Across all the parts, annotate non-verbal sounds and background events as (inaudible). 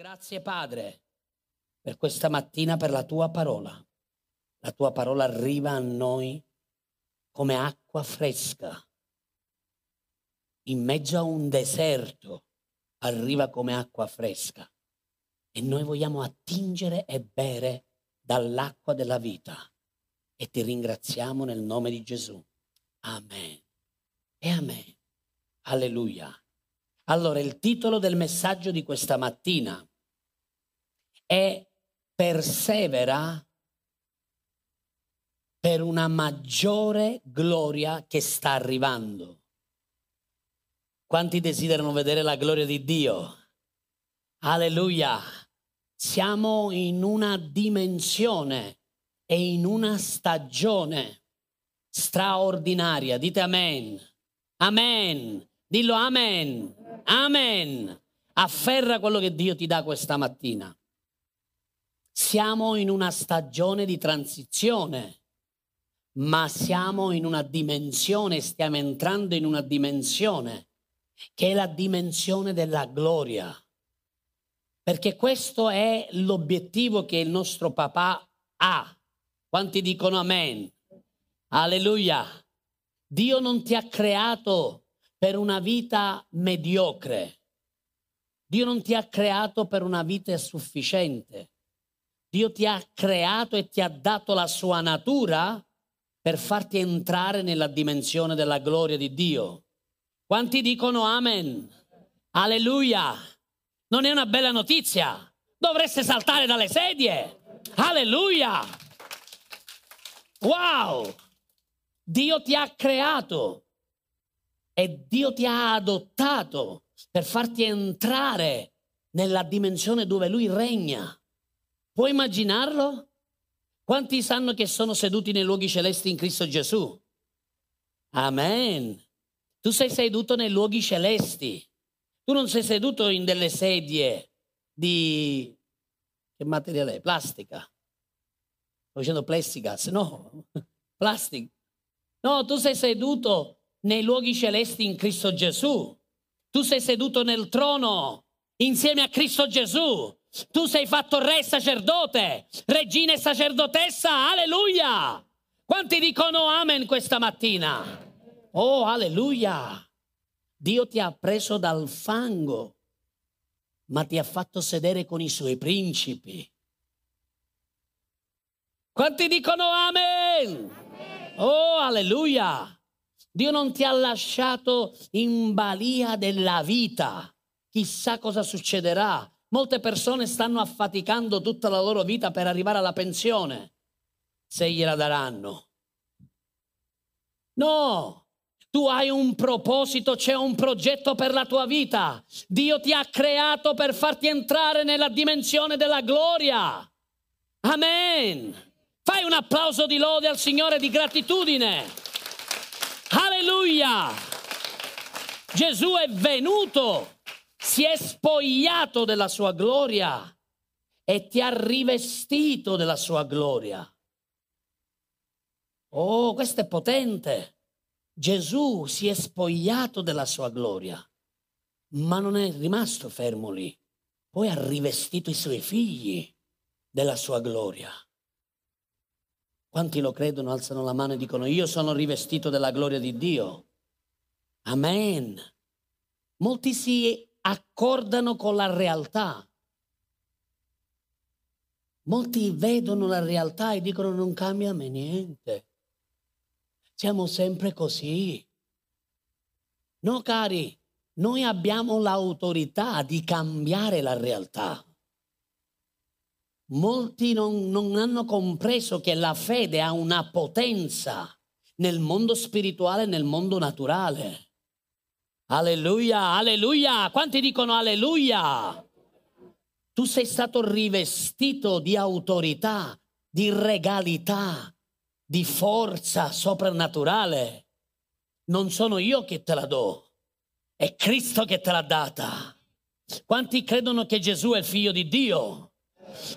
Grazie Padre per questa mattina, per la tua parola. La tua parola arriva a noi come acqua fresca. In mezzo a un deserto arriva come acqua fresca. E noi vogliamo attingere e bere dall'acqua della vita. E ti ringraziamo nel nome di Gesù. Amen. E amen. Alleluia. Allora, il titolo del messaggio di questa mattina è Persevera per una maggiore gloria che sta arrivando. Quanti desiderano vedere la gloria di Dio? Alleluia. Siamo in una dimensione e in una stagione straordinaria. Dite amen. Amen. Dillo amen. Amen. Afferra quello che Dio ti dà questa mattina. Siamo in una stagione di transizione ma siamo in una dimensione, stiamo entrando in una dimensione che è la dimensione della gloria. Perché questo è l'obiettivo che il nostro papà ha. Quanti dicono amen? Alleluia. Dio non ti ha creato per una vita mediocre. Dio non ti ha creato per una vita sufficiente. Dio ti ha creato e ti ha dato la sua natura per farti entrare nella dimensione della gloria di Dio. Quanti dicono amen? Alleluia. Non è una bella notizia. Dovreste saltare dalle sedie. Alleluia. Wow. Dio ti ha creato e Dio ti ha adottato per farti entrare nella dimensione dove Lui regna. Puoi immaginarlo? Quanti sanno che sono seduti nei luoghi celesti in Cristo Gesù? Amen. Tu sei seduto nei luoghi celesti. Tu non sei seduto in delle sedie di... che materiale è? Plastica. Sto dicendo plessigas, no. (laughs) Plastica. No, tu sei seduto nei luoghi celesti in Cristo Gesù. Tu sei seduto nel trono insieme a Cristo Gesù. Tu sei fatto re sacerdote, regina e sacerdotessa, alleluia! Quanti dicono amen questa mattina? Oh, alleluia! Dio ti ha preso dal fango, ma ti ha fatto sedere con i suoi principi. Quanti dicono amen? Oh, alleluia! Dio non ti ha lasciato in balia della vita. Chissà cosa succederà Molte persone stanno affaticando tutta la loro vita per arrivare alla pensione, se gliela daranno. No, tu hai un proposito, c'è un progetto per la tua vita. Dio ti ha creato per farti entrare nella dimensione della gloria. Amen. Fai un applauso di lode al Signore di gratitudine. Alleluia. Gesù è venuto si è spogliato della sua gloria e ti ha rivestito della sua gloria. Oh, questo è potente. Gesù si è spogliato della sua gloria, ma non è rimasto fermo lì. Poi ha rivestito i suoi figli della sua gloria. Quanti lo credono, alzano la mano e dicono, io sono rivestito della gloria di Dio. Amen. Molti si accordano con la realtà. Molti vedono la realtà e dicono non cambia me niente. Siamo sempre così. No, cari, noi abbiamo l'autorità di cambiare la realtà. Molti non, non, hanno compreso che la fede ha una potenza nel mondo spirituale e nel mondo naturale. Alleluia, alleluia. Quanti dicono alleluia? Tu sei stato rivestito di autorità, di regalità, di forza soprannaturale. Non sono io che te la do, è Cristo che te l'ha data. Quanti credono che Gesù è il figlio di Dio?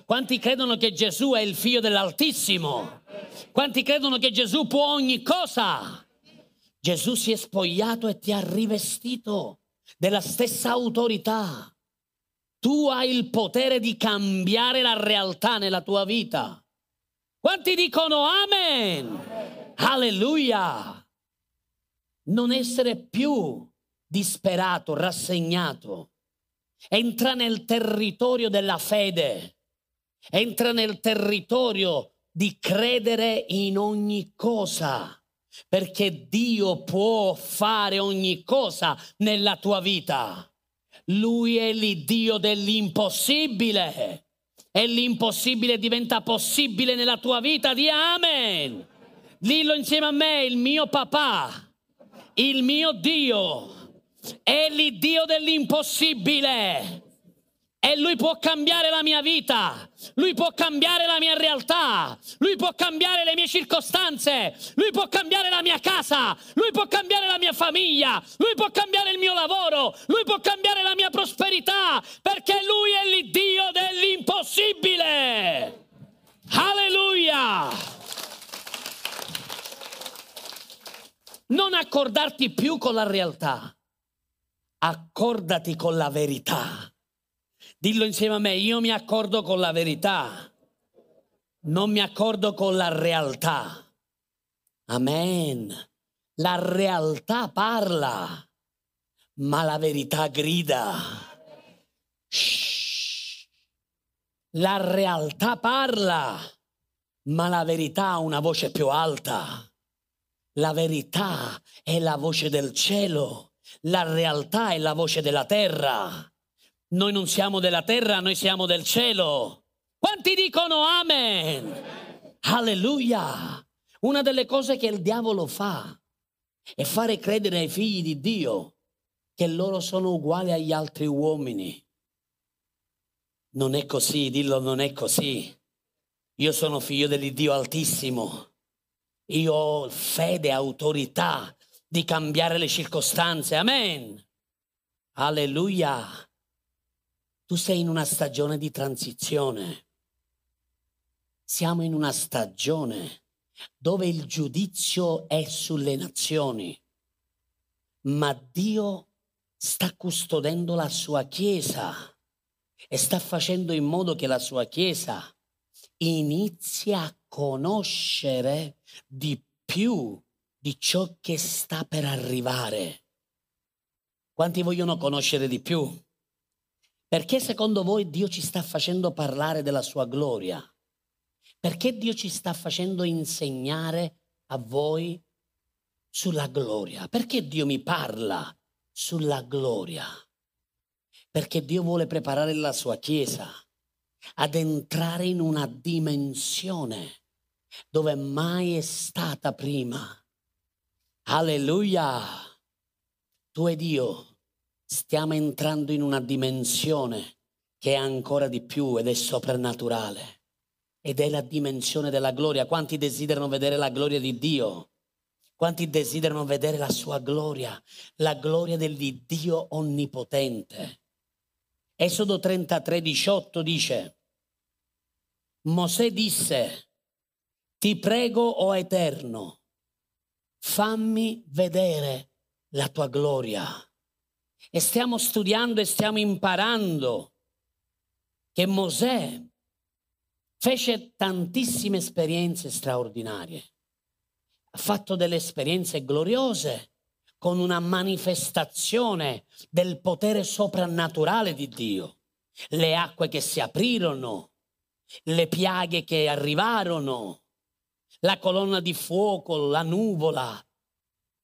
Quanti credono che Gesù è il figlio dell'Altissimo? Quanti credono che Gesù può ogni cosa? Gesù si è spogliato e ti ha rivestito della stessa autorità. Tu hai il potere di cambiare la realtà nella tua vita. Quanti dicono amen? Alleluia. Non essere più disperato, rassegnato. Entra nel territorio della fede. Entra nel territorio di credere in ogni cosa. Perché Dio può fare ogni cosa nella tua vita. Lui è l'Iddio dell'impossibile. E l'impossibile diventa possibile nella tua vita. Di amen. Dillo insieme a me, il mio papà, il mio Dio, è l'Iddio dell'impossibile. E lui può cambiare la mia vita, lui può cambiare la mia realtà, lui può cambiare le mie circostanze, lui può cambiare la mia casa, lui può cambiare la mia famiglia, lui può cambiare il mio lavoro, lui può cambiare la mia prosperità, perché lui è l'Iddio dell'impossibile. Alleluia! Non accordarti più con la realtà, accordati con la verità. Dillo insieme a me, io mi accordo con la verità, non mi accordo con la realtà. Amen. La realtà parla, ma la verità grida. La realtà parla, ma la verità ha una voce più alta. La verità è la voce del cielo, la realtà è la voce della terra. Noi non siamo della terra, noi siamo del cielo. Quanti dicono amen? Alleluia. Una delle cose che il diavolo fa è fare credere ai figli di Dio che loro sono uguali agli altri uomini. Non è così, dillo non è così. Io sono figlio dell'Iddio Altissimo. Io ho fede, autorità di cambiare le circostanze. Amen. Alleluia. Tu sei in una stagione di transizione. Siamo in una stagione dove il giudizio è sulle nazioni, ma Dio sta custodendo la sua Chiesa e sta facendo in modo che la sua Chiesa inizi a conoscere di più di ciò che sta per arrivare. Quanti vogliono conoscere di più? Perché secondo voi Dio ci sta facendo parlare della sua gloria? Perché Dio ci sta facendo insegnare a voi sulla gloria? Perché Dio mi parla sulla gloria? Perché Dio vuole preparare la sua Chiesa ad entrare in una dimensione dove mai è stata prima. Alleluia! Tu e Dio stiamo entrando in una dimensione che è ancora di più ed è soprannaturale. Ed è la dimensione della gloria. Quanti desiderano vedere la gloria di Dio? Quanti desiderano vedere la sua gloria? La gloria dell'Iddio onnipotente. Esodo 33, 18 dice, Mosè disse, ti prego, o oh Eterno, fammi vedere la tua gloria e stiamo studiando e stiamo imparando che Mosè fece tantissime esperienze straordinarie. Ha fatto delle esperienze gloriose con una manifestazione del potere soprannaturale di Dio. Le acque che si aprirono, le piaghe che arrivarono, la colonna di fuoco, la nuvola,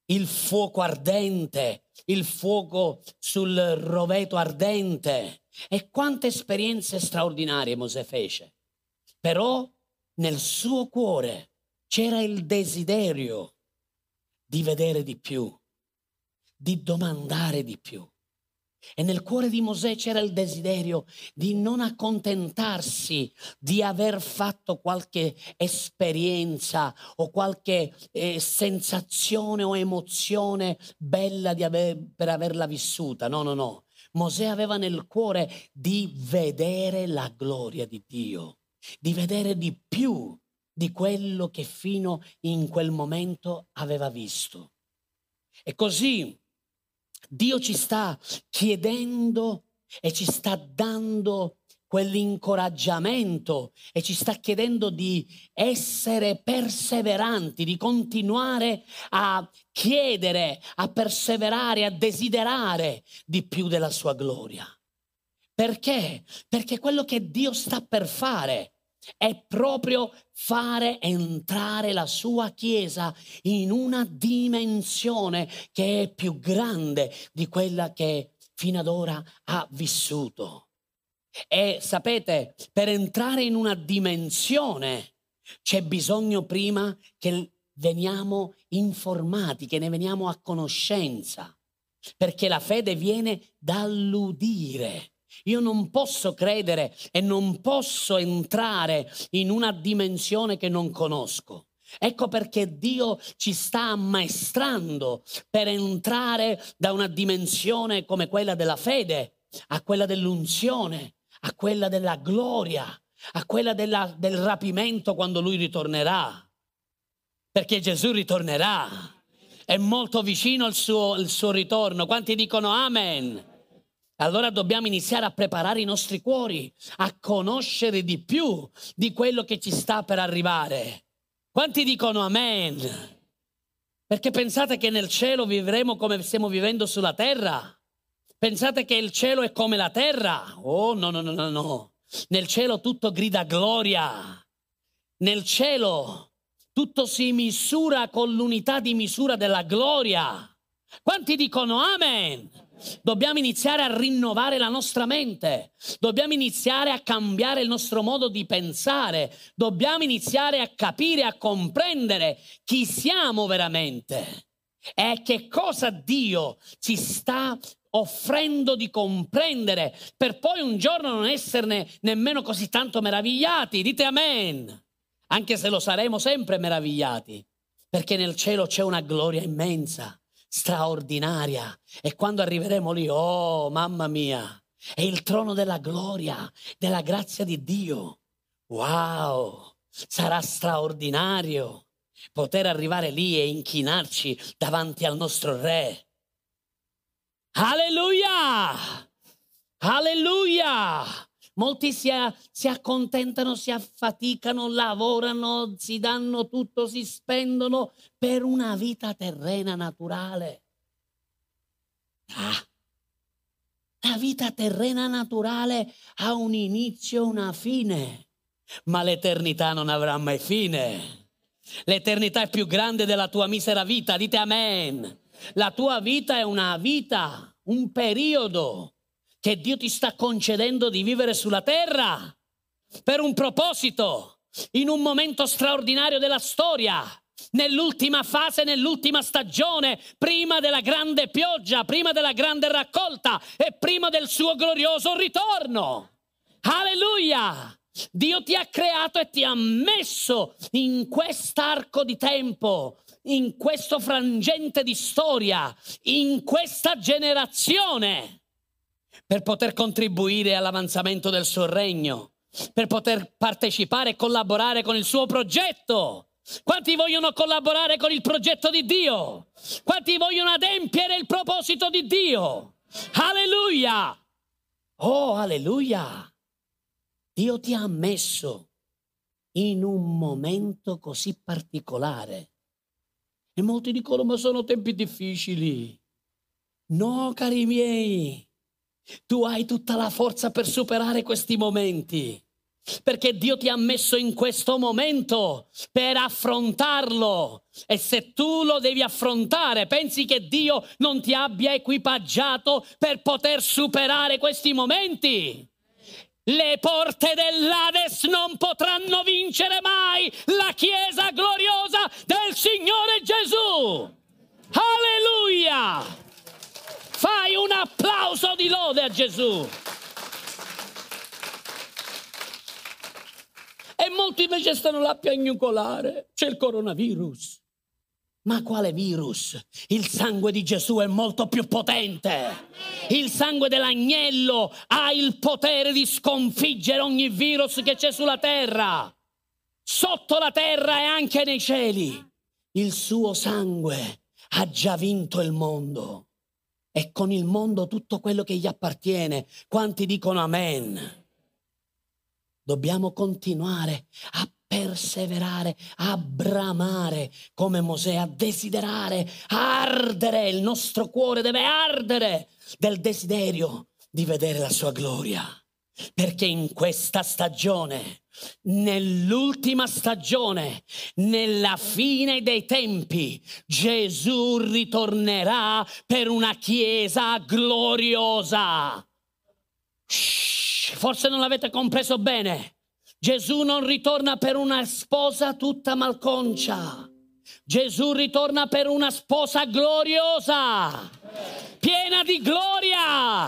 il fuoco ardente, il fuoco sul roveto ardente. E quante esperienze straordinarie Mosè fece. Però nel suo cuore c'era il desiderio di vedere di più, di domandare di più. E nel cuore di Mosè c'era il desiderio di non accontentarsi di aver fatto qualche esperienza o qualche eh, sensazione o emozione bella aver, per averla vissuta. No, no, no. Mosè aveva nel cuore di vedere la gloria di Dio, di vedere di più di quello che fino in quel momento aveva visto. E così Dio ci sta chiedendo e ci sta dando quell'incoraggiamento e ci sta chiedendo di essere perseveranti, di continuare a chiedere, a perseverare, a desiderare di più della sua gloria. Perché? Perché quello che Dio sta per fare è proprio fare entrare la sua Chiesa in una dimensione che è più grande di quella che fino ad ora ha vissuto. E sapete, per entrare in una dimensione c'è bisogno prima che veniamo informati, che ne veniamo a conoscenza, perché la fede viene dall'udire. Io non posso credere e non posso entrare in una dimensione che non conosco. Ecco perché Dio ci sta ammaestrando per entrare da una dimensione come quella della fede a quella dell'unzione, a quella della gloria, a quella della, del rapimento quando lui ritornerà. Perché Gesù ritornerà. È molto vicino il suo, il suo ritorno. Quanti dicono amen? Allora dobbiamo iniziare a preparare i nostri cuori, a conoscere di più di quello che ci sta per arrivare. Quanti dicono amen? Perché pensate che nel cielo vivremo come stiamo vivendo sulla terra? Pensate che il cielo è come la terra? Oh no, no, no, no, no. Nel cielo tutto grida gloria. Nel cielo tutto si misura con l'unità di misura della gloria. Quanti dicono amen? Dobbiamo iniziare a rinnovare la nostra mente, dobbiamo iniziare a cambiare il nostro modo di pensare, dobbiamo iniziare a capire, a comprendere chi siamo veramente e che cosa Dio ci sta offrendo di comprendere per poi un giorno non esserne nemmeno così tanto meravigliati. Dite amen, anche se lo saremo sempre meravigliati, perché nel cielo c'è una gloria immensa, straordinaria e quando arriveremo lì, oh mamma mia, è il trono della gloria, della grazia di Dio. Wow, sarà straordinario poter arrivare lì e inchinarci davanti al nostro Re Alleluia! Alleluia! Molti si, si, accontentano, si affaticano, lavorano, si danno tutto, si spendono per una vita terrena naturale. Ah, la vita terrena naturale ha un inizio e una fine, ma l'eternità non avrà mai fine. L'eternità è più grande della tua misera vita, dite amen. La tua vita è una vita, un periodo che Dio ti sta concedendo di vivere sulla terra per un proposito, in un momento straordinario della storia, nell'ultima fase, nell'ultima stagione, prima della grande pioggia, prima della grande raccolta e prima del suo glorioso ritorno. Alleluia! Dio ti ha creato e ti ha messo in quest'arco di tempo in questo frangente di storia, in questa generazione, per poter contribuire all'avanzamento del suo regno, per poter partecipare e collaborare con il suo progetto. Quanti vogliono collaborare con il progetto di Dio? Quanti vogliono adempiere il proposito di Dio? Alleluia! Oh, alleluia! Dio ti ha messo in un momento così particolare e molti dicono, ma sono tempi difficili. No, cari miei, tu hai tutta la forza per superare questi momenti. Perché Dio ti ha messo in questo momento per affrontarlo. E se tu lo devi affrontare, pensi che Dio non ti abbia equipaggiato per poter superare questi momenti? Le porte dell'Ades non potranno vincere mai la Chiesa gloriosa del Signore Gesù. Alleluia! Fai un applauso di lode a Gesù. E molti invece stanno là a piagnucolare. C'è il coronavirus. Ma quale virus? Il sangue di Gesù è molto più potente. Il sangue dell'agnello ha il potere di sconfiggere ogni virus che c'è sulla terra, sotto la terra e anche nei cieli. Il suo sangue ha già vinto il mondo e con il mondo tutto quello che gli appartiene. Quanti dicono amen? Dobbiamo continuare a perseverare, a bramare come Mosè, a desiderare, a ardere. Il nostro cuore deve ardere del desiderio di vedere la sua gloria. Perché in questa stagione, nell'ultima stagione, nella fine dei tempi, Gesù ritornerà per una chiesa gloriosa. Shh, forse non l'avete compreso bene. Gesù non ritorna per una sposa tutta malconcia. Gesù ritorna per una sposa gloriosa, piena di gloria.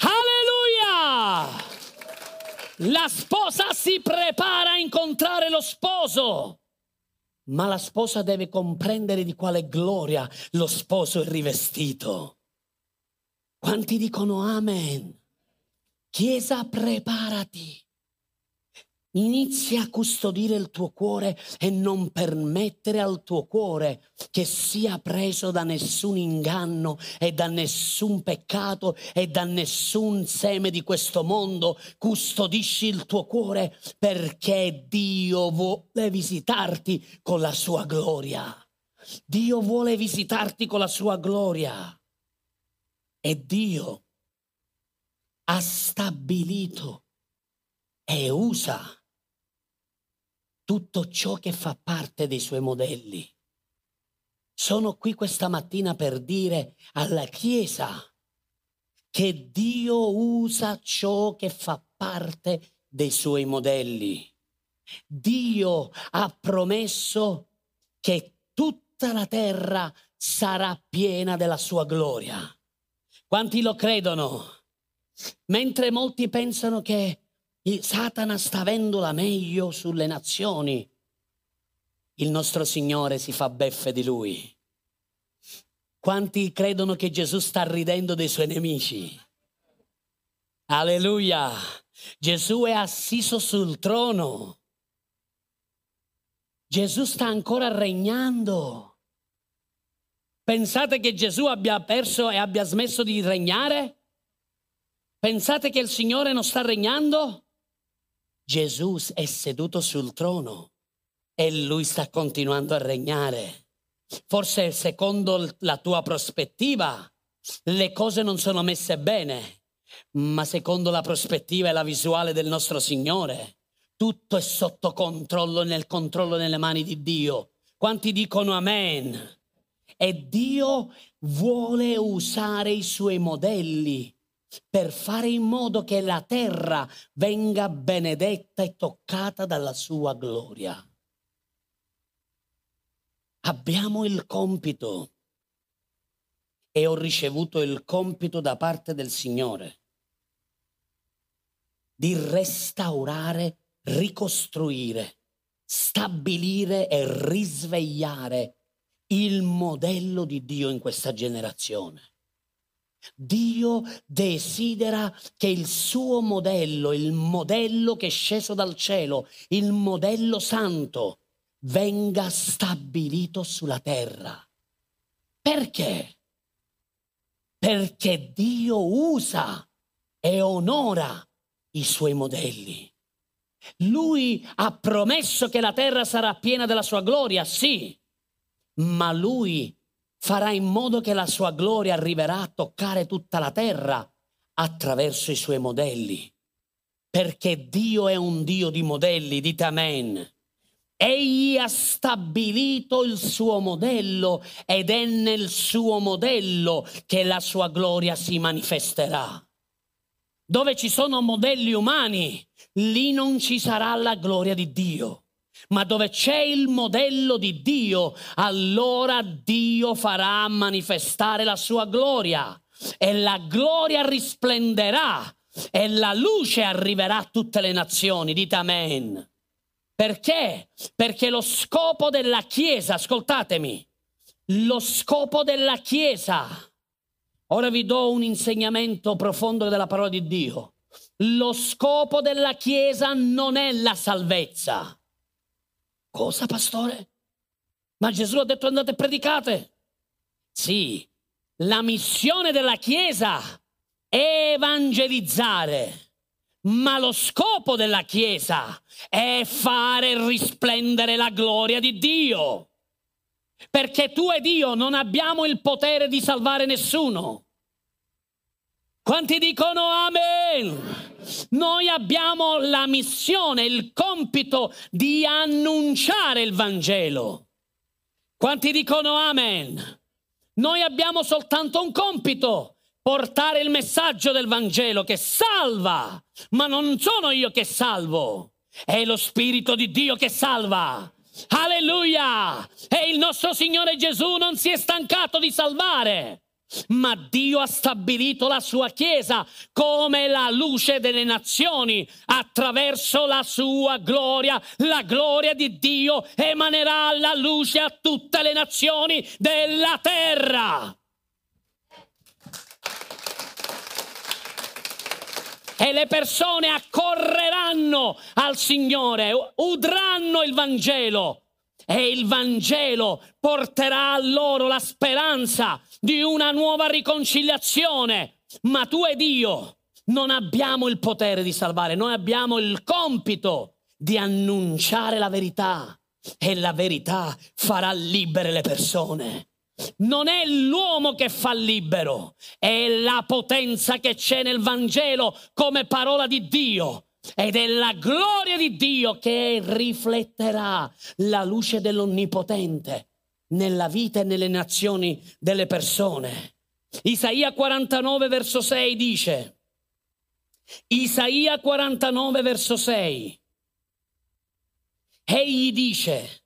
Alleluia! La sposa si prepara a incontrare lo sposo, ma la sposa deve comprendere di quale gloria lo sposo è rivestito. Quanti dicono amen? Chiesa, preparati. Inizia a custodire il tuo cuore e non permettere al tuo cuore che sia preso da nessun inganno e da nessun peccato e da nessun seme di questo mondo. Custodisci il tuo cuore perché Dio vuole visitarti con la sua gloria. Dio vuole visitarti con la sua gloria. E Dio ha stabilito e usa tutto ciò che fa parte dei suoi modelli. Sono qui questa mattina per dire alla Chiesa che Dio usa ciò che fa parte dei suoi modelli. Dio ha promesso che tutta la terra sarà piena della sua gloria. Quanti lo credono? Mentre molti pensano che Satana sta avendo la meglio sulle nazioni. Il nostro Signore si fa beffe di lui. Quanti credono che Gesù sta ridendo dei suoi nemici? Alleluia! Gesù è assiso sul trono. Gesù sta ancora regnando. Pensate che Gesù abbia perso e abbia smesso di regnare? Pensate che il Signore non sta regnando? Gesù è seduto sul trono e lui sta continuando a regnare. Forse secondo la tua prospettiva le cose non sono messe bene, ma secondo la prospettiva e la visuale del nostro Signore, tutto è sotto controllo, nel controllo nelle mani di Dio. Quanti dicono amen? E Dio vuole usare i suoi modelli per fare in modo che la terra venga benedetta e toccata dalla sua gloria. Abbiamo il compito e ho ricevuto il compito da parte del Signore di restaurare, ricostruire, stabilire e risvegliare il modello di Dio in questa generazione. Dio desidera che il suo modello, il modello che è sceso dal cielo, il modello santo, venga stabilito sulla terra. Perché? Perché Dio usa e onora i suoi modelli. Lui ha promesso che la terra sarà piena della sua gloria, sì, ma lui farà in modo che la sua gloria arriverà a toccare tutta la terra attraverso i suoi modelli. Perché Dio è un Dio di modelli, dite amen. Egli ha stabilito il suo modello ed è nel suo modello che la sua gloria si manifesterà. Dove ci sono modelli umani, lì non ci sarà la gloria di Dio. Ma dove c'è il modello di Dio, allora Dio farà manifestare la sua gloria e la gloria risplenderà e la luce arriverà a tutte le nazioni. Dite amen. Perché? Perché lo scopo della Chiesa, ascoltatemi, lo scopo della Chiesa, ora vi do un insegnamento profondo della parola di Dio, lo scopo della Chiesa non è la salvezza. Cosa, pastore? Ma Gesù ha detto andate e predicate. Sì, la missione della Chiesa è evangelizzare, ma lo scopo della Chiesa è fare risplendere la gloria di Dio. Perché tu ed io non abbiamo il potere di salvare nessuno. Quanti dicono amen? Noi abbiamo la missione, il compito di annunciare il Vangelo. Quanti dicono amen? Noi abbiamo soltanto un compito, portare il messaggio del Vangelo che salva, ma non sono io che salvo, è lo Spirito di Dio che salva. Alleluia! E il nostro Signore Gesù non si è stancato di salvare. Ma Dio ha stabilito la sua Chiesa come la luce delle nazioni attraverso la sua gloria. La gloria di Dio emanerà la luce a tutte le nazioni della terra. E le persone accorreranno al Signore, udranno il Vangelo e il Vangelo porterà a loro la speranza di una nuova riconciliazione. Ma tu ed io non abbiamo il potere di salvare, noi abbiamo il compito di annunciare la verità e la verità farà libere le persone. Non è l'uomo che fa libero, è la potenza che c'è nel Vangelo come parola di Dio ed è la gloria di Dio che rifletterà la luce dell'Onnipotente nella vita e nelle nazioni delle persone. Isaia 49 verso 6 dice, Isaia 49 verso 6, egli dice,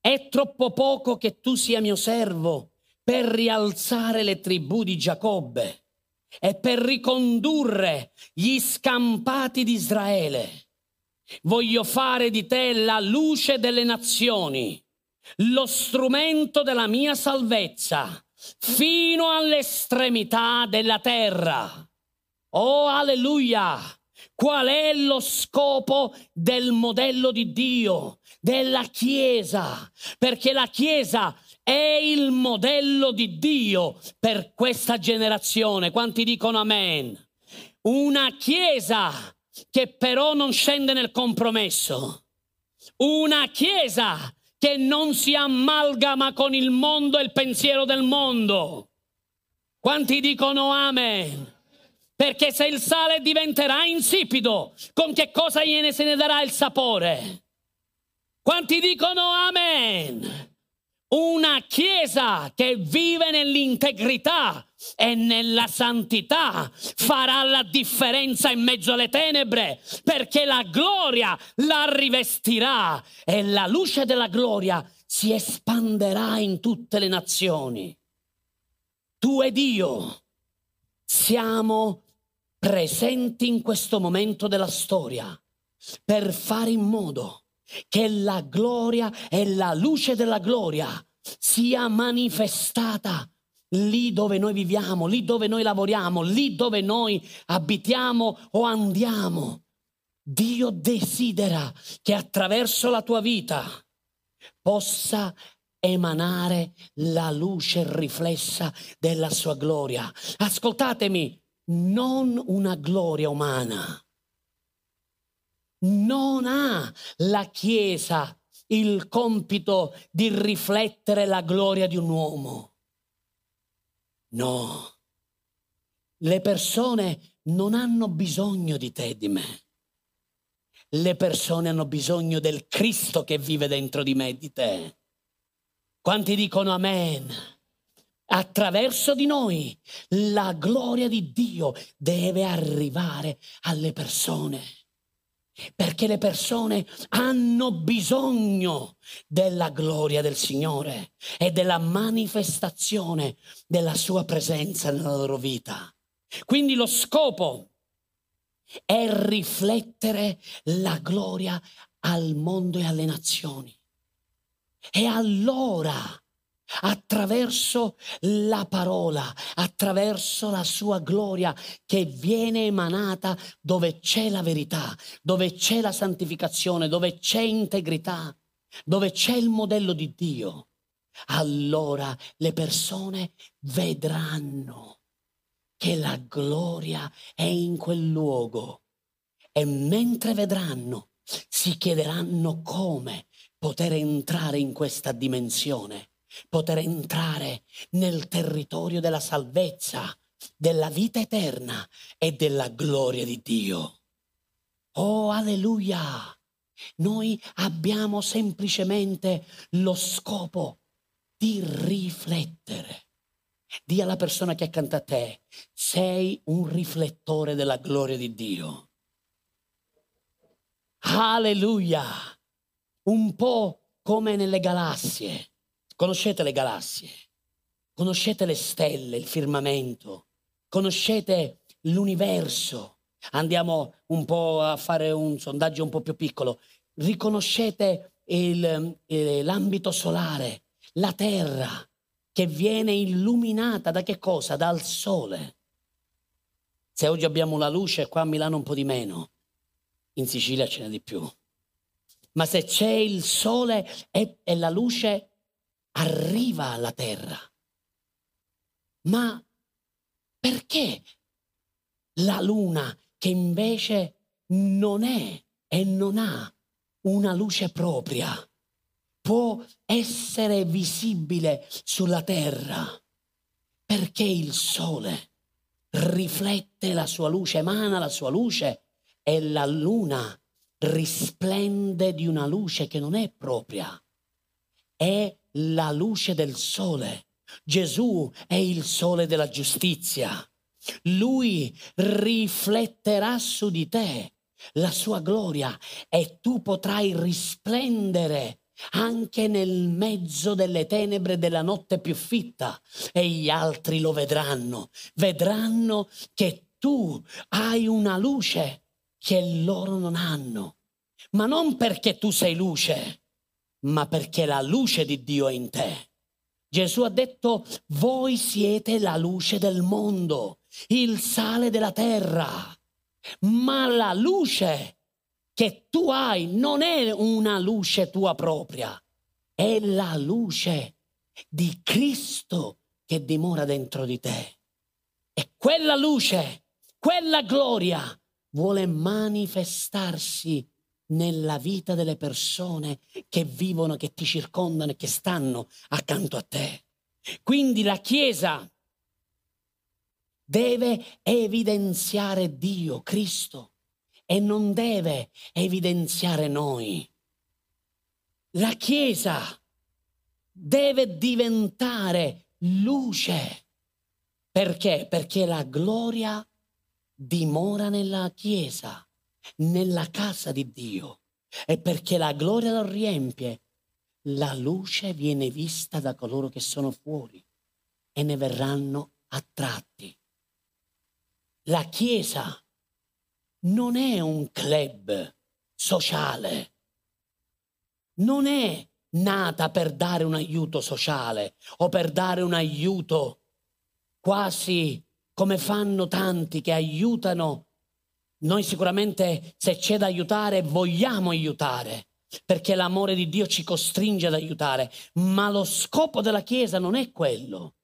è troppo poco che tu sia mio servo per rialzare le tribù di Giacobbe e per ricondurre gli scampati di Israele. Voglio fare di te la luce delle nazioni, lo strumento della mia salvezza, fino all'estremità della terra. Oh, alleluia! Qual è lo scopo del modello di Dio, della Chiesa? Perché la Chiesa è il modello di Dio per questa generazione. Quanti dicono amen? Una chiesa che però non scende nel compromesso. Una chiesa che non si amalgama con il mondo e il pensiero del mondo. Quanti dicono amen? Perché se il sale diventerà insipido, con che cosa gliene se ne darà il sapore? Quanti dicono amen? Chiesa che vive nell'integrità e nella santità farà la differenza in mezzo alle tenebre perché la gloria la rivestirà e la luce della gloria si espanderà in tutte le nazioni. Tu ed io siamo presenti in questo momento della storia per fare in modo che la gloria e la luce della gloria sia manifestata lì dove noi viviamo, lì dove noi lavoriamo, lì dove noi abitiamo o andiamo. Dio desidera che attraverso la tua vita possa emanare la luce riflessa della sua gloria. Ascoltatemi, non una gloria umana non ha la Chiesa il compito di riflettere la gloria di un uomo. No, le persone non hanno bisogno di te e di me. Le persone hanno bisogno del Cristo che vive dentro di me e di te. Quanti dicono amen? Attraverso di noi la gloria di Dio deve arrivare alle persone perché le persone hanno bisogno della gloria del Signore e della manifestazione della sua presenza nella loro vita. Quindi lo scopo è riflettere la gloria al mondo e alle nazioni. E allora attraverso la parola, attraverso la sua gloria che viene emanata dove c'è la verità, dove c'è la santificazione, dove c'è integrità, dove c'è il modello di Dio. allora le persone vedranno che la gloria è in quel luogo e mentre vedranno si chiederanno come poter entrare in questa dimensione, poter entrare nel territorio della salvezza, della vita eterna e della gloria di Dio. Oh, alleluia! Noi abbiamo semplicemente lo scopo di riflettere. Dì alla persona che è accanto a te, sei un riflettore della gloria di Dio. Alleluia! Un po' come nelle galassie. Conoscete le galassie? Conoscete le stelle, il firmamento? Conoscete l'universo? Andiamo un po' a fare un sondaggio un po' più piccolo. Riconoscete il, eh, l'ambito solare, la Terra che viene illuminata da che cosa? Dal sole. Se oggi abbiamo la luce, qua a Milano un po' di meno, in Sicilia ce n'è di più. Ma se c'è il sole e, e la luce arriva alla terra. Ma perché la luna, che invece non è e non ha una luce propria, può essere visibile sulla terra? Perché il sole riflette la sua luce, emana la sua luce e la luna risplende di una luce che non è propria, è la luce del sole. Gesù è il sole della giustizia. Lui rifletterà su di te la sua gloria e tu potrai risplendere anche nel mezzo delle tenebre della notte più fitta e gli altri lo vedranno. Vedranno che tu hai una luce che loro non hanno, ma non perché tu sei luce, ma perché la luce di Dio è in te. Gesù ha detto, voi siete la luce del mondo, il sale della terra, ma la luce che tu hai non è una luce tua propria, è la luce di Cristo che dimora dentro di te. E quella luce, quella gloria vuole manifestarsi nella vita delle persone che vivono, che ti circondano e che stanno accanto a te. Quindi la Chiesa deve evidenziare Dio, Cristo, e non deve evidenziare noi. La Chiesa deve diventare luce. Perché? Perché la gloria dimora nella Chiesa, nella casa di Dio. E perché la gloria lo riempie, la luce viene vista da coloro che sono fuori e ne verranno attratti. La Chiesa non è un club sociale, non è nata per dare un aiuto sociale o per dare un aiuto quasi come fanno tanti che aiutano. Noi sicuramente se c'è da aiutare vogliamo aiutare, perché l'amore di Dio ci costringe ad aiutare, ma lo scopo della Chiesa non è quello.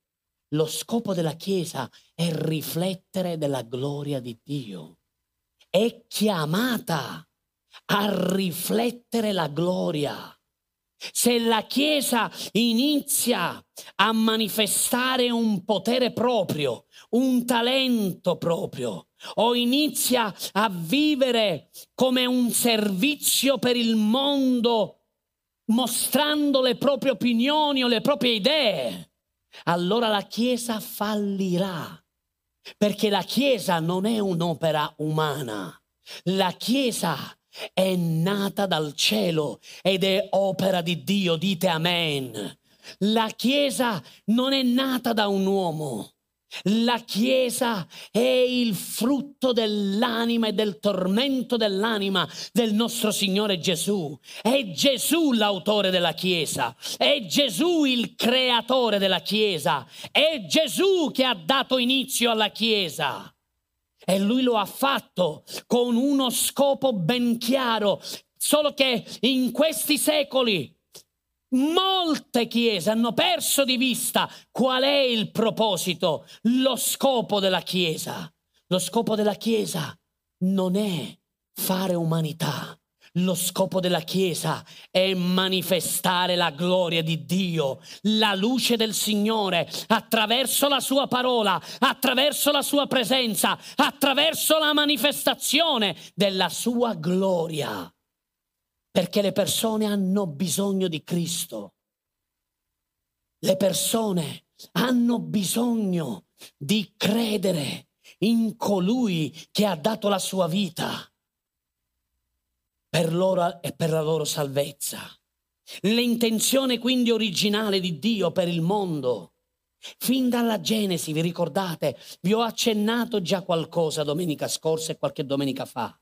Lo scopo della Chiesa è riflettere della gloria di Dio. È chiamata a riflettere la gloria. Se la Chiesa inizia a manifestare un potere proprio, un talento proprio, o inizia a vivere come un servizio per il mondo, mostrando le proprie opinioni o le proprie idee, allora la Chiesa fallirà, perché la Chiesa non è un'opera umana. La Chiesa è nata dal cielo ed è opera di Dio, dite amen. La Chiesa non è nata da un uomo. La Chiesa è il frutto dell'anima e del tormento dell'anima del nostro Signore Gesù. È Gesù l'autore della Chiesa, è Gesù il creatore della Chiesa, è Gesù che ha dato inizio alla Chiesa. E lui lo ha fatto con uno scopo ben chiaro, solo che in questi secoli Molte chiese hanno perso di vista qual è il proposito, lo scopo della chiesa. Lo scopo della chiesa non è fare umanità, lo scopo della Chiesa è manifestare la gloria di Dio, la luce del Signore attraverso la sua parola, attraverso la sua presenza, attraverso la manifestazione della sua gloria. Perché le persone hanno bisogno di Cristo. Le persone hanno bisogno di credere in colui che ha dato la sua vita per loro e per la loro salvezza. L'intenzione quindi originale di Dio per il mondo. Fin dalla Genesi, vi ricordate, vi ho accennato già qualcosa domenica scorsa e qualche domenica fa.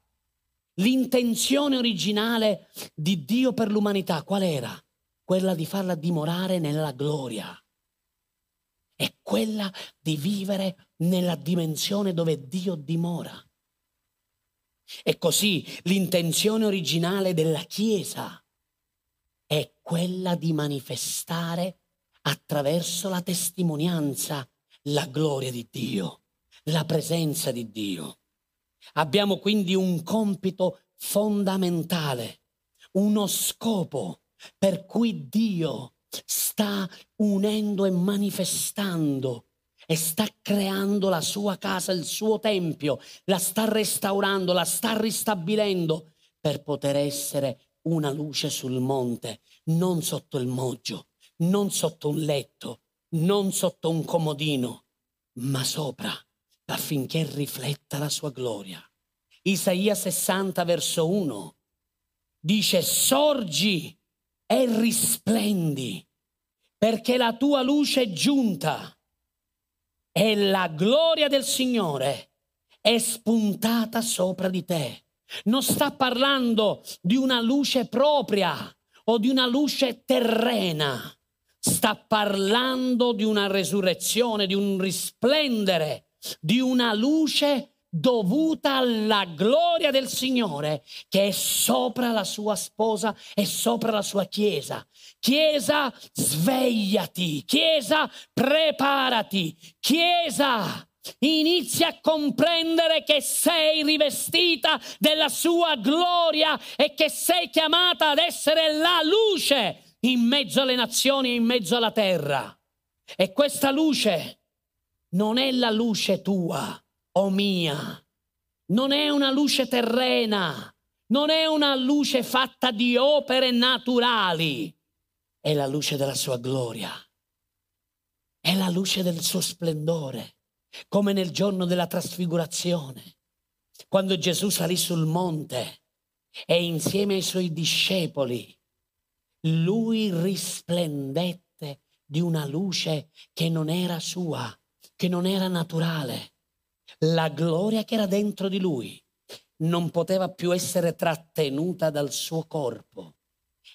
L'intenzione originale di Dio per l'umanità qual era? Quella di farla dimorare nella gloria. È quella di vivere nella dimensione dove Dio dimora. E così l'intenzione originale della Chiesa è quella di manifestare attraverso la testimonianza la gloria di Dio, la presenza di Dio. Abbiamo quindi un compito fondamentale, uno scopo per cui Dio sta unendo e manifestando e sta creando la sua casa, il suo tempio, la sta restaurando, la sta ristabilendo per poter essere una luce sul monte, non sotto il moggio, non sotto un letto, non sotto un comodino, ma sopra, affinché rifletta la sua gloria. Isaia 60 verso 1 dice sorgi e risplendi perché la tua luce è giunta e la gloria del Signore è spuntata sopra di te. Non sta parlando di una luce propria o di una luce terrena. Sta parlando di una resurrezione, di un risplendere, di una luce dovuta alla gloria del Signore che è sopra la sua sposa e sopra la sua chiesa. Chiesa, svegliati. Chiesa, preparati. Chiesa, inizia a comprendere che sei rivestita della sua gloria e che sei chiamata ad essere la luce in mezzo alle nazioni e in mezzo alla terra. E questa luce non è la luce tua o mia. Non è una luce terrena, non è una luce fatta di opere naturali, è la luce della sua gloria, è la luce del suo splendore, come nel giorno della trasfigurazione, quando Gesù salì sul monte e insieme ai suoi discepoli, lui risplendette di una luce che non era sua, che non era naturale la gloria che era dentro di lui non poteva più essere trattenuta dal suo corpo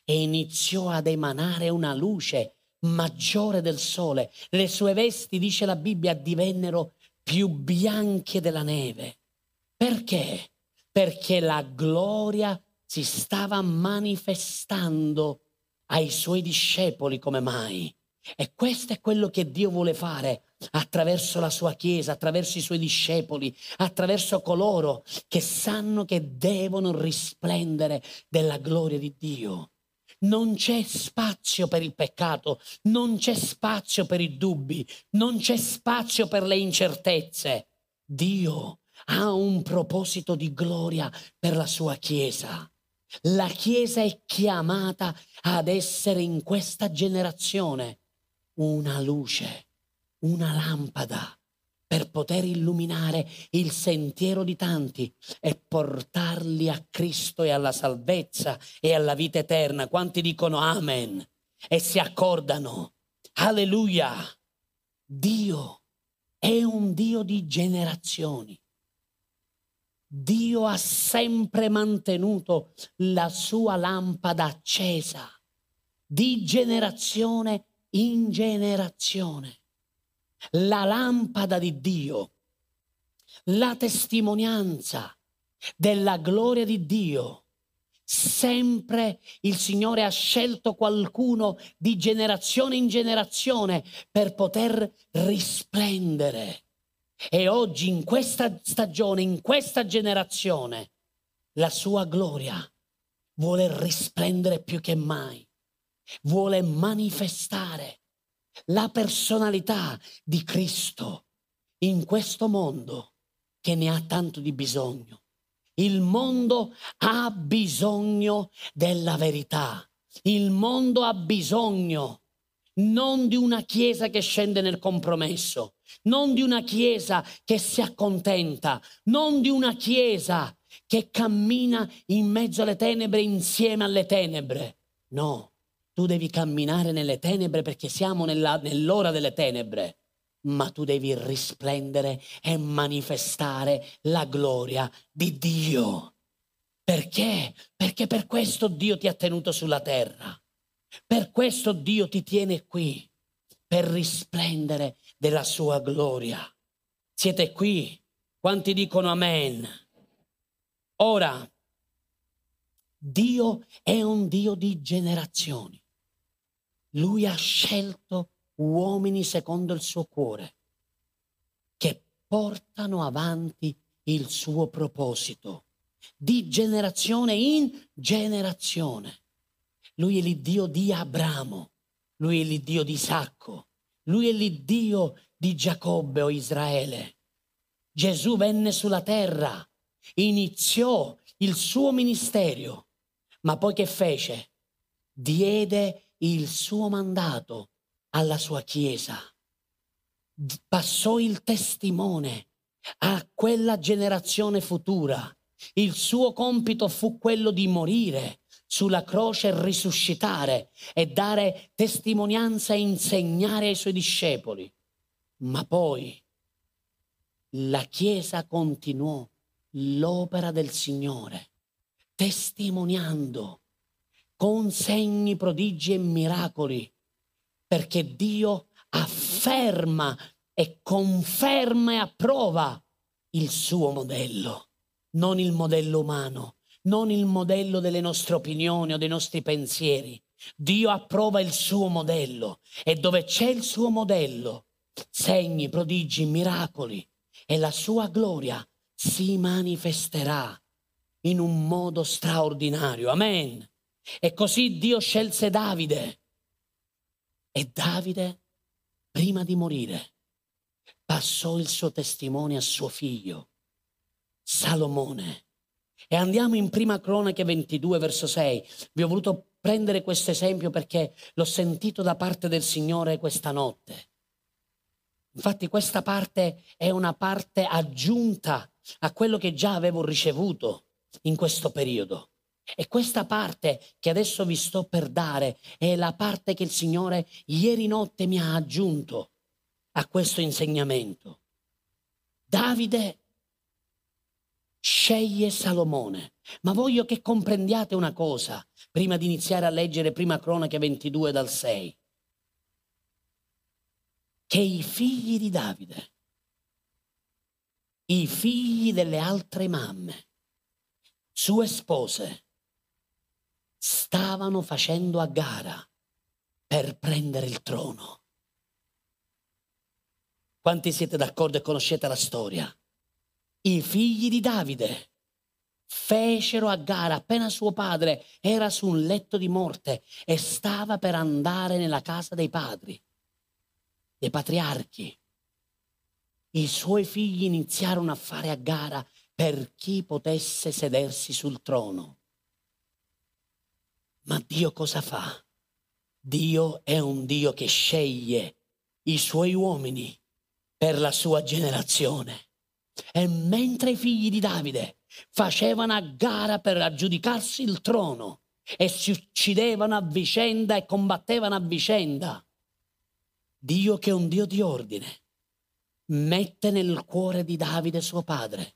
e iniziò ad emanare una luce maggiore del sole. Le sue vesti, dice la Bibbia, divennero più bianche della neve. Perché? Perché la gloria si stava manifestando ai suoi discepoli come mai. E questo è quello che Dio vuole fare attraverso la sua Chiesa, attraverso i suoi discepoli, attraverso coloro che sanno che devono risplendere della gloria di Dio. Non c'è spazio per il peccato, non c'è spazio per i dubbi, non c'è spazio per le incertezze. Dio ha un proposito di gloria per la sua Chiesa. La Chiesa è chiamata ad essere in questa generazione una luce una lampada per poter illuminare il sentiero di tanti e portarli a Cristo e alla salvezza e alla vita eterna. Quanti dicono amen e si accordano? Alleluia! Dio è un Dio di generazioni. Dio ha sempre mantenuto la sua lampada accesa di generazione in generazione la lampada di Dio, la testimonianza della gloria di Dio Sempre il Signore ha scelto qualcuno di generazione in generazione per poter risplendere. E oggi, in questa stagione, in questa generazione, la sua gloria vuole risplendere più che mai, vuole manifestare la personalità di Cristo in questo mondo che ne ha tanto di bisogno. Il mondo ha bisogno della verità. Il mondo ha bisogno non di una chiesa che scende nel compromesso, non di una chiesa che si accontenta, non di una chiesa che cammina in mezzo alle tenebre insieme alle tenebre. No, tu devi camminare nelle tenebre perché siamo nella, nell'ora delle tenebre ma tu devi risplendere e manifestare la gloria di Dio. Perché? Perché per questo Dio ti ha tenuto sulla terra. Per questo Dio ti tiene qui, per risplendere della sua gloria. Siete qui? Quanti dicono amen? Ora, Dio è un Dio di generazioni. Lui ha scelto uomini secondo il suo cuore, che portano avanti il suo proposito di generazione in generazione. Lui è l'Iddio di Abramo, lui è l'Iddio di Isacco, lui è l'Iddio di Giacobbe o Israele. Gesù venne sulla terra, iniziò il suo ministero, ma poi che fece? Diede il suo mandato alla sua Chiesa, passò il testimone a quella generazione futura. Il suo compito fu quello di morire sulla croce, risuscitare e dare testimonianza e insegnare ai suoi discepoli. Ma poi la Chiesa continuò l'opera del Signore, testimoniando con segni, prodigi e miracoli perché Dio afferma e conferma e approva il suo modello, non il modello umano, non il modello delle nostre opinioni o dei nostri pensieri. Dio approva il suo modello e dove c'è il suo modello, segni, prodigi, miracoli e la sua gloria si manifesterà in un modo straordinario. Amen. E così Dio scelse Davide e Davide, prima di morire, passò il suo testimone a suo figlio, Salomone. E andiamo in prima cronache 22, verso 6. Vi ho voluto prendere questo esempio perché l'ho sentito da parte del Signore questa notte. Infatti questa parte è una parte aggiunta a quello che già avevo ricevuto in questo periodo. E questa parte che adesso vi sto per dare è la parte che il Signore ieri notte mi ha aggiunto a questo insegnamento. Davide sceglie Salomone, ma voglio che comprendiate una cosa prima di iniziare a leggere prima cronache 22 dal 6. Che i figli di Davide, i figli delle altre mamme, sue spose, stavano facendo a gara per prendere il trono. Quanti siete d'accordo e conoscete la storia? I figli di Davide fecero a gara appena suo padre era su un letto di morte e stava per andare nella casa dei padri, dei patriarchi. I suoi figli iniziarono a fare a gara per chi potesse sedersi sul trono. Ma Dio cosa fa? Dio è un Dio che sceglie i suoi uomini per la sua generazione. E mentre i figli di Davide facevano a gara per aggiudicarsi il trono e si uccidevano a vicenda e combattevano a vicenda, Dio che è un Dio di ordine, mette nel cuore di Davide suo padre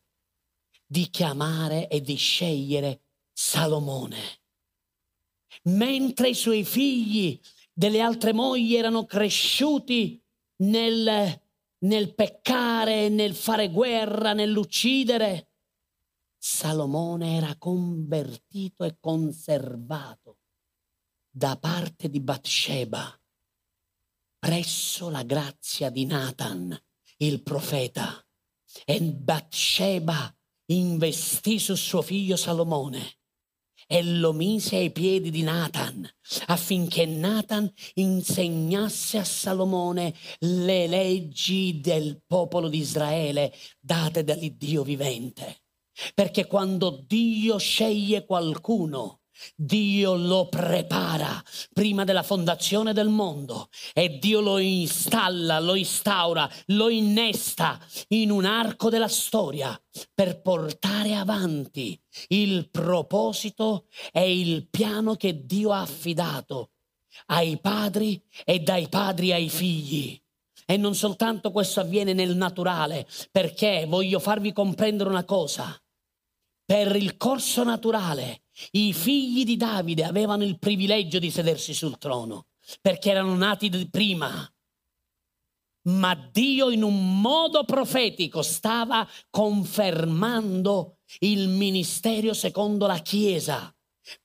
di chiamare e di scegliere Salomone mentre i suoi figli delle altre mogli erano cresciuti nel, nel peccare, nel fare guerra, nell'uccidere, Salomone era convertito e conservato da parte di Bathsheba presso la grazia di Nathan, il profeta. E Bathsheba investì su suo figlio Salomone e lo mise ai piedi di Nathan affinché Nathan insegnasse a Salomone le leggi del popolo di Israele date dall'Iddio vivente. Perché quando Dio sceglie qualcuno, Dio lo prepara prima della fondazione del mondo e Dio lo installa, lo instaura, lo innesta in un arco della storia per portare avanti il proposito e il piano che Dio ha affidato ai padri e dai padri ai figli. E non soltanto questo avviene nel naturale, perché voglio farvi comprendere una cosa. Per il corso naturale i figli di Davide avevano il privilegio di sedersi sul trono perché erano nati prima. Ma Dio in un modo profetico stava confermando il ministero secondo la Chiesa.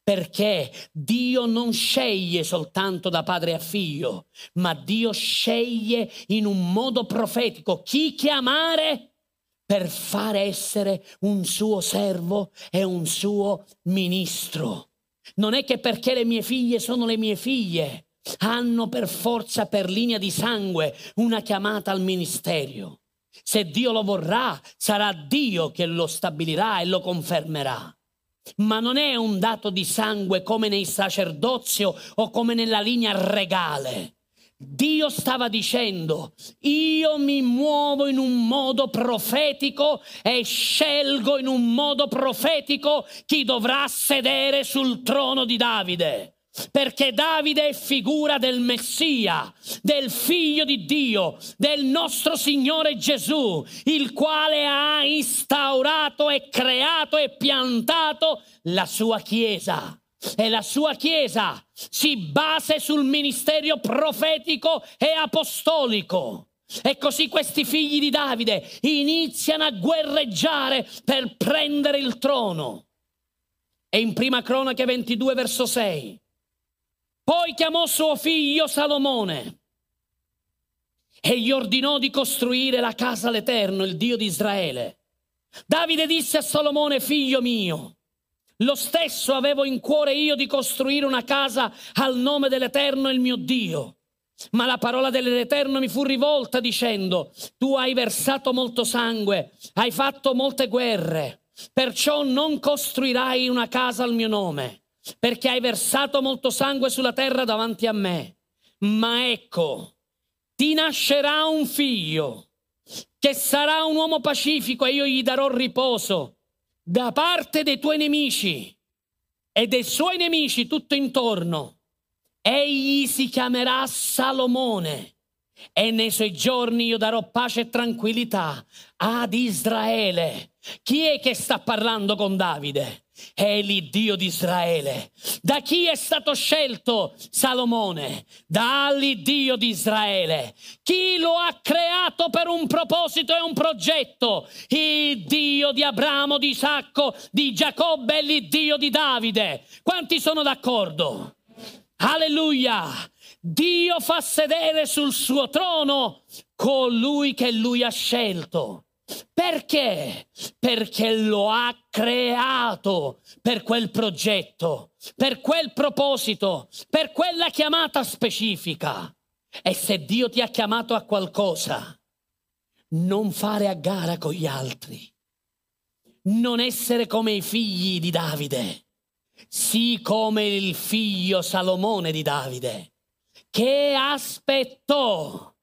Perché Dio non sceglie soltanto da padre a figlio, ma Dio sceglie in un modo profetico chi chiamare per fare essere un suo servo e un suo ministro. Non è che perché le mie figlie sono le mie figlie, hanno per forza, per linea di sangue, una chiamata al ministero. Se Dio lo vorrà, sarà Dio che lo stabilirà e lo confermerà. Ma non è un dato di sangue come nel sacerdozio o come nella linea regale. Dio stava dicendo, io mi muovo in un modo profetico e scelgo in un modo profetico chi dovrà sedere sul trono di Davide. Perché Davide è figura del Messia, del figlio di Dio, del nostro Signore Gesù, il quale ha instaurato e creato e piantato la sua Chiesa e la sua Chiesa si basa sul ministero profetico e apostolico. E così questi figli di Davide iniziano a guerreggiare per prendere il trono. E in prima cronaca 22 verso 6. Poi chiamò suo figlio Salomone e gli ordinò di costruire la casa all'Eterno, il Dio di Israele. Davide disse a Salomone, figlio mio, lo stesso avevo in cuore io di costruire una casa al nome dell'Eterno il mio Dio. Ma la parola dell'Eterno mi fu rivolta dicendo, tu hai versato molto sangue, hai fatto molte guerre, perciò non costruirai una casa al mio nome, perché hai versato molto sangue sulla terra davanti a me. Ma ecco, ti nascerà un figlio che sarà un uomo pacifico e io gli darò riposo da parte dei tuoi nemici e dei suoi nemici tutto intorno. Egli si chiamerà Salomone e nei suoi giorni io darò pace e tranquillità ad Israele. Chi è che sta parlando con Davide? È l'Iddio di Israele. Da chi è stato scelto Salomone? Dall'Iddio di Israele. Chi lo ha creato per un proposito e un progetto? Il Dio di Abramo, di Isacco, di Giacobbe e l'Iddio di Davide. Quanti sono d'accordo? Alleluia! Dio fa sedere sul suo trono colui che lui ha scelto. Perché? Perché lo ha creato per quel progetto, per quel proposito, per quella chiamata specifica. E se Dio ti ha chiamato a qualcosa, non fare a gara con gli altri, non essere come i figli di Davide, sì come il figlio Salomone di Davide, che aspettò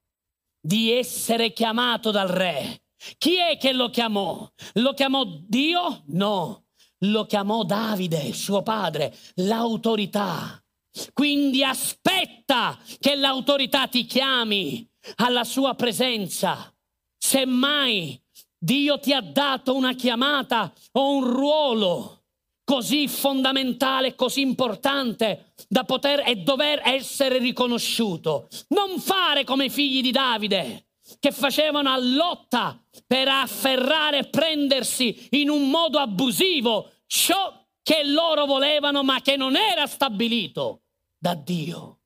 di essere chiamato dal re chi è che lo chiamò? Lo chiamò Dio? No, lo chiamò Davide, suo padre, l'autorità. Quindi aspetta che l'autorità ti chiami alla sua presenza. Semmai Dio ti ha dato una chiamata o un ruolo così fondamentale, così importante da poter e dover essere riconosciuto. Non fare come i figli di Davide che facevano a lotta per afferrare e prendersi in un modo abusivo ciò che loro volevano ma che non era stabilito da Dio.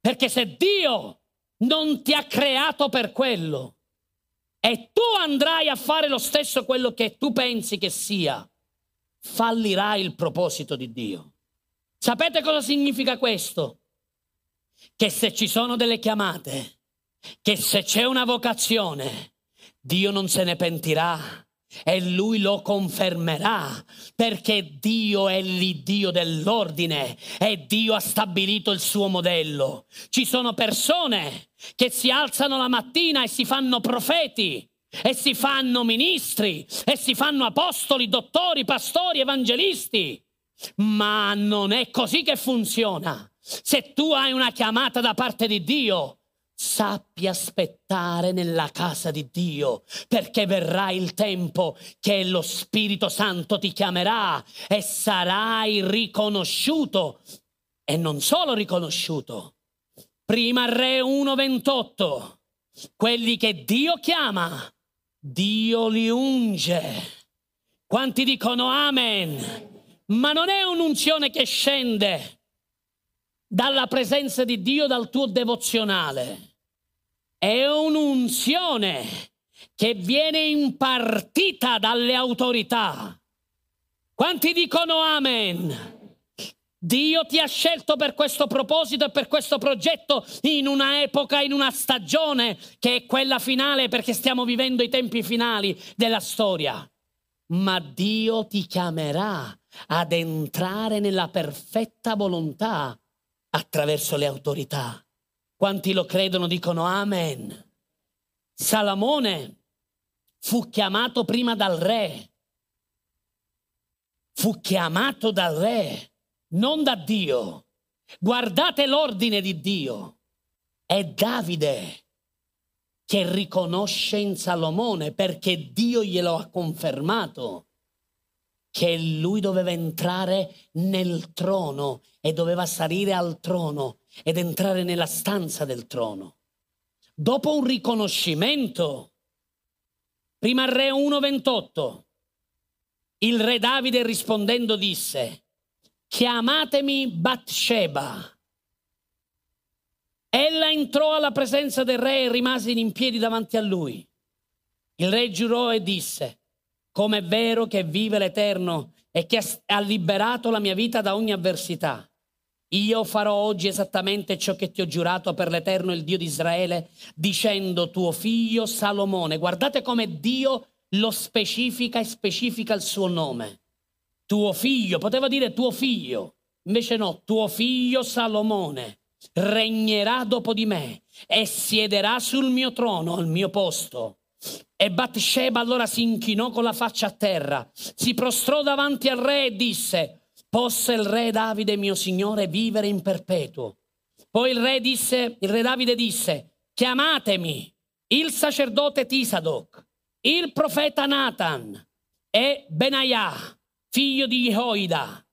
Perché se Dio non ti ha creato per quello e tu andrai a fare lo stesso quello che tu pensi che sia, fallirai il proposito di Dio. Sapete cosa significa questo? Che se ci sono delle chiamate, che se c'è una vocazione, Dio non se ne pentirà e lui lo confermerà perché Dio è l'Iddio dell'ordine e Dio ha stabilito il suo modello. Ci sono persone che si alzano la mattina e si fanno profeti e si fanno ministri e si fanno apostoli, dottori, pastori, evangelisti. Ma non è così che funziona. Se tu hai una chiamata da parte di Dio, sappi aspettare nella casa di Dio, perché verrà il tempo che lo Spirito Santo ti chiamerà e sarai riconosciuto. E non solo riconosciuto. Prima Re 1.28, quelli che Dio chiama, Dio li unge. Quanti dicono amen? Ma non è un'unzione che scende dalla presenza di Dio dal tuo devozionale è un'unzione che viene impartita dalle autorità. Quanti dicono amen? Dio ti ha scelto per questo proposito e per questo progetto in una epoca, in una stagione che è quella finale perché stiamo vivendo i tempi finali della storia. Ma Dio ti chiamerà ad entrare nella perfetta volontà attraverso le autorità. Quanti lo credono dicono amen. Salomone fu chiamato prima dal re. Fu chiamato dal re, non da Dio. Guardate l'ordine di Dio. È Davide che riconosce in Salomone perché Dio glielo ha confermato che lui doveva entrare nel trono e doveva salire al trono ed entrare nella stanza del trono. Dopo un riconoscimento, prima Re 1.28, il re Davide rispondendo disse, chiamatemi Bathsheba. Ella entrò alla presenza del re e rimase in piedi davanti a lui. Il re giurò e disse, come è vero che vive l'Eterno e che ha liberato la mia vita da ogni avversità. Io farò oggi esattamente ciò che ti ho giurato per l'Eterno, il Dio di Israele, dicendo tuo figlio Salomone. Guardate come Dio lo specifica e specifica il suo nome. Tuo figlio, poteva dire tuo figlio, invece no, tuo figlio Salomone regnerà dopo di me e siederà sul mio trono, al mio posto. E Bathsheba allora si inchinò con la faccia a terra, si prostrò davanti al re e disse, possa il re Davide, mio signore, vivere in perpetuo. Poi il re disse, il re Davide disse, chiamatemi il sacerdote Tisadoc, il profeta Nathan e Benaiah, figlio di Jehoida.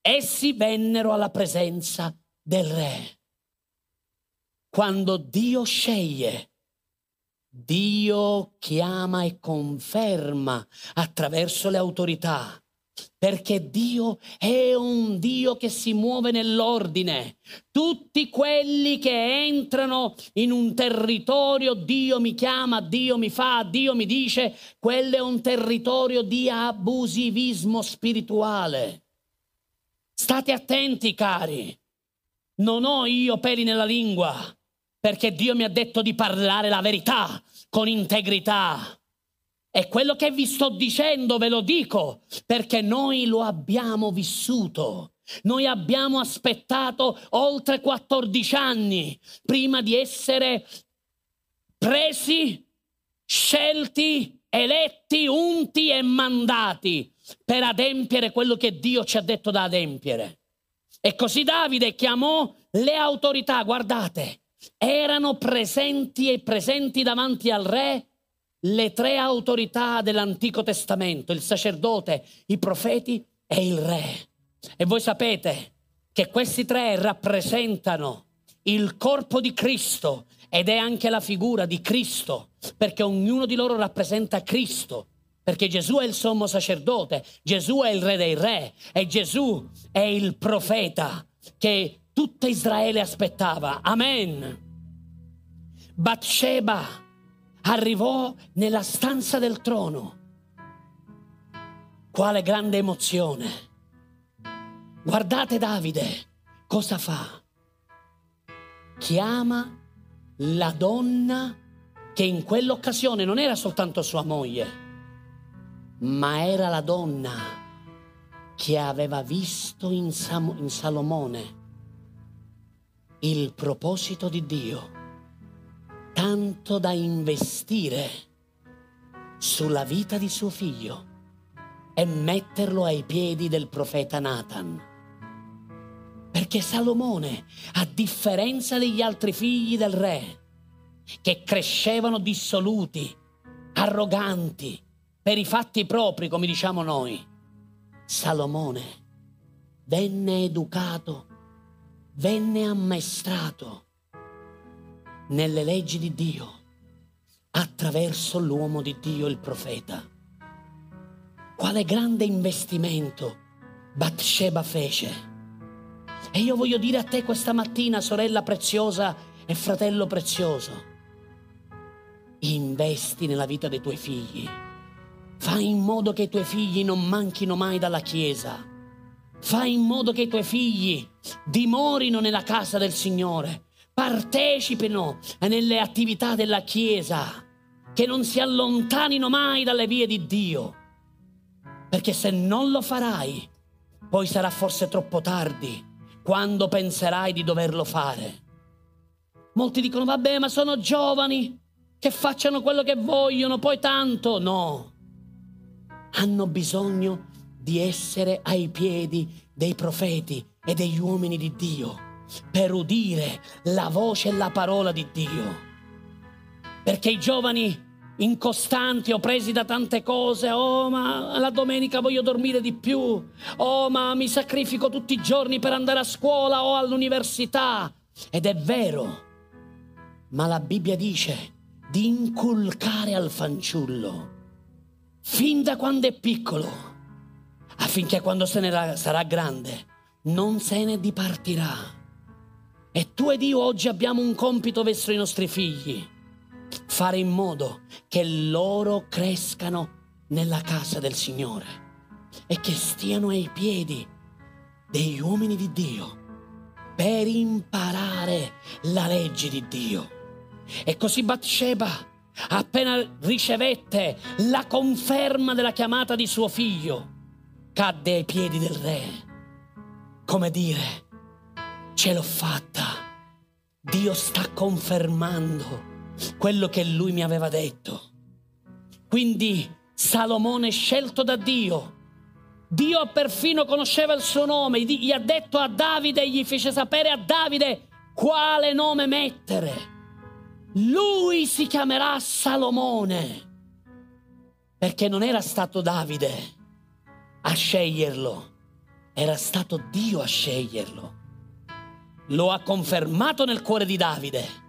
Essi vennero alla presenza del re. Quando Dio sceglie, Dio chiama e conferma attraverso le autorità perché Dio è un Dio che si muove nell'ordine. Tutti quelli che entrano in un territorio, Dio mi chiama, Dio mi fa, Dio mi dice, quello è un territorio di abusivismo spirituale. State attenti, cari. Non ho io peli nella lingua, perché Dio mi ha detto di parlare la verità con integrità. E quello che vi sto dicendo ve lo dico perché noi lo abbiamo vissuto. Noi abbiamo aspettato oltre 14 anni prima di essere presi, scelti, eletti, unti e mandati per adempiere quello che Dio ci ha detto da adempiere. E così Davide chiamò le autorità, guardate, erano presenti e presenti davanti al re le tre autorità dell'Antico Testamento, il sacerdote, i profeti e il re. E voi sapete che questi tre rappresentano il corpo di Cristo ed è anche la figura di Cristo, perché ognuno di loro rappresenta Cristo, perché Gesù è il sommo sacerdote, Gesù è il re dei re e Gesù è il profeta che tutta Israele aspettava. Amen. Bathsheba arrivò nella stanza del trono. Quale grande emozione. Guardate Davide cosa fa. Chiama la donna che in quell'occasione non era soltanto sua moglie, ma era la donna che aveva visto in, Sam- in Salomone il proposito di Dio, tanto da investire sulla vita di suo figlio e metterlo ai piedi del profeta Nathan. Perché Salomone, a differenza degli altri figli del re, che crescevano dissoluti, arroganti, per i fatti propri, come diciamo noi, Salomone venne educato, venne ammaestrato nelle leggi di Dio attraverso l'uomo di Dio, il profeta. Quale grande investimento Bathsheba fece e io voglio dire a te questa mattina, sorella preziosa e fratello prezioso, investi nella vita dei tuoi figli. Fai in modo che i tuoi figli non manchino mai dalla Chiesa. Fai in modo che i tuoi figli dimorino nella casa del Signore, partecipino nelle attività della Chiesa, che non si allontanino mai dalle vie di Dio. Perché se non lo farai, poi sarà forse troppo tardi quando penserai di doverlo fare. Molti dicono, vabbè, ma sono giovani, che facciano quello che vogliono, poi tanto. No, hanno bisogno di essere ai piedi dei profeti e degli uomini di Dio per udire la voce e la parola di Dio. Perché i giovani incostanti o presi da tante cose. Oh, ma la domenica voglio dormire di più. Oh, ma mi sacrifico tutti i giorni per andare a scuola o all'università. Ed è vero, ma la Bibbia dice di inculcare al fanciullo fin da quando è piccolo, affinché quando se ne sarà grande non se ne dipartirà. E tu ed io oggi abbiamo un compito verso i nostri figli fare in modo che loro crescano nella casa del Signore e che stiano ai piedi degli uomini di Dio per imparare la legge di Dio. E così Bathsheba, appena ricevette la conferma della chiamata di suo figlio, cadde ai piedi del re, come dire, ce l'ho fatta, Dio sta confermando quello che lui mi aveva detto. Quindi Salomone scelto da Dio. Dio perfino conosceva il suo nome, gli ha detto a Davide, gli fece sapere a Davide quale nome mettere. Lui si chiamerà Salomone, perché non era stato Davide a sceglierlo, era stato Dio a sceglierlo. Lo ha confermato nel cuore di Davide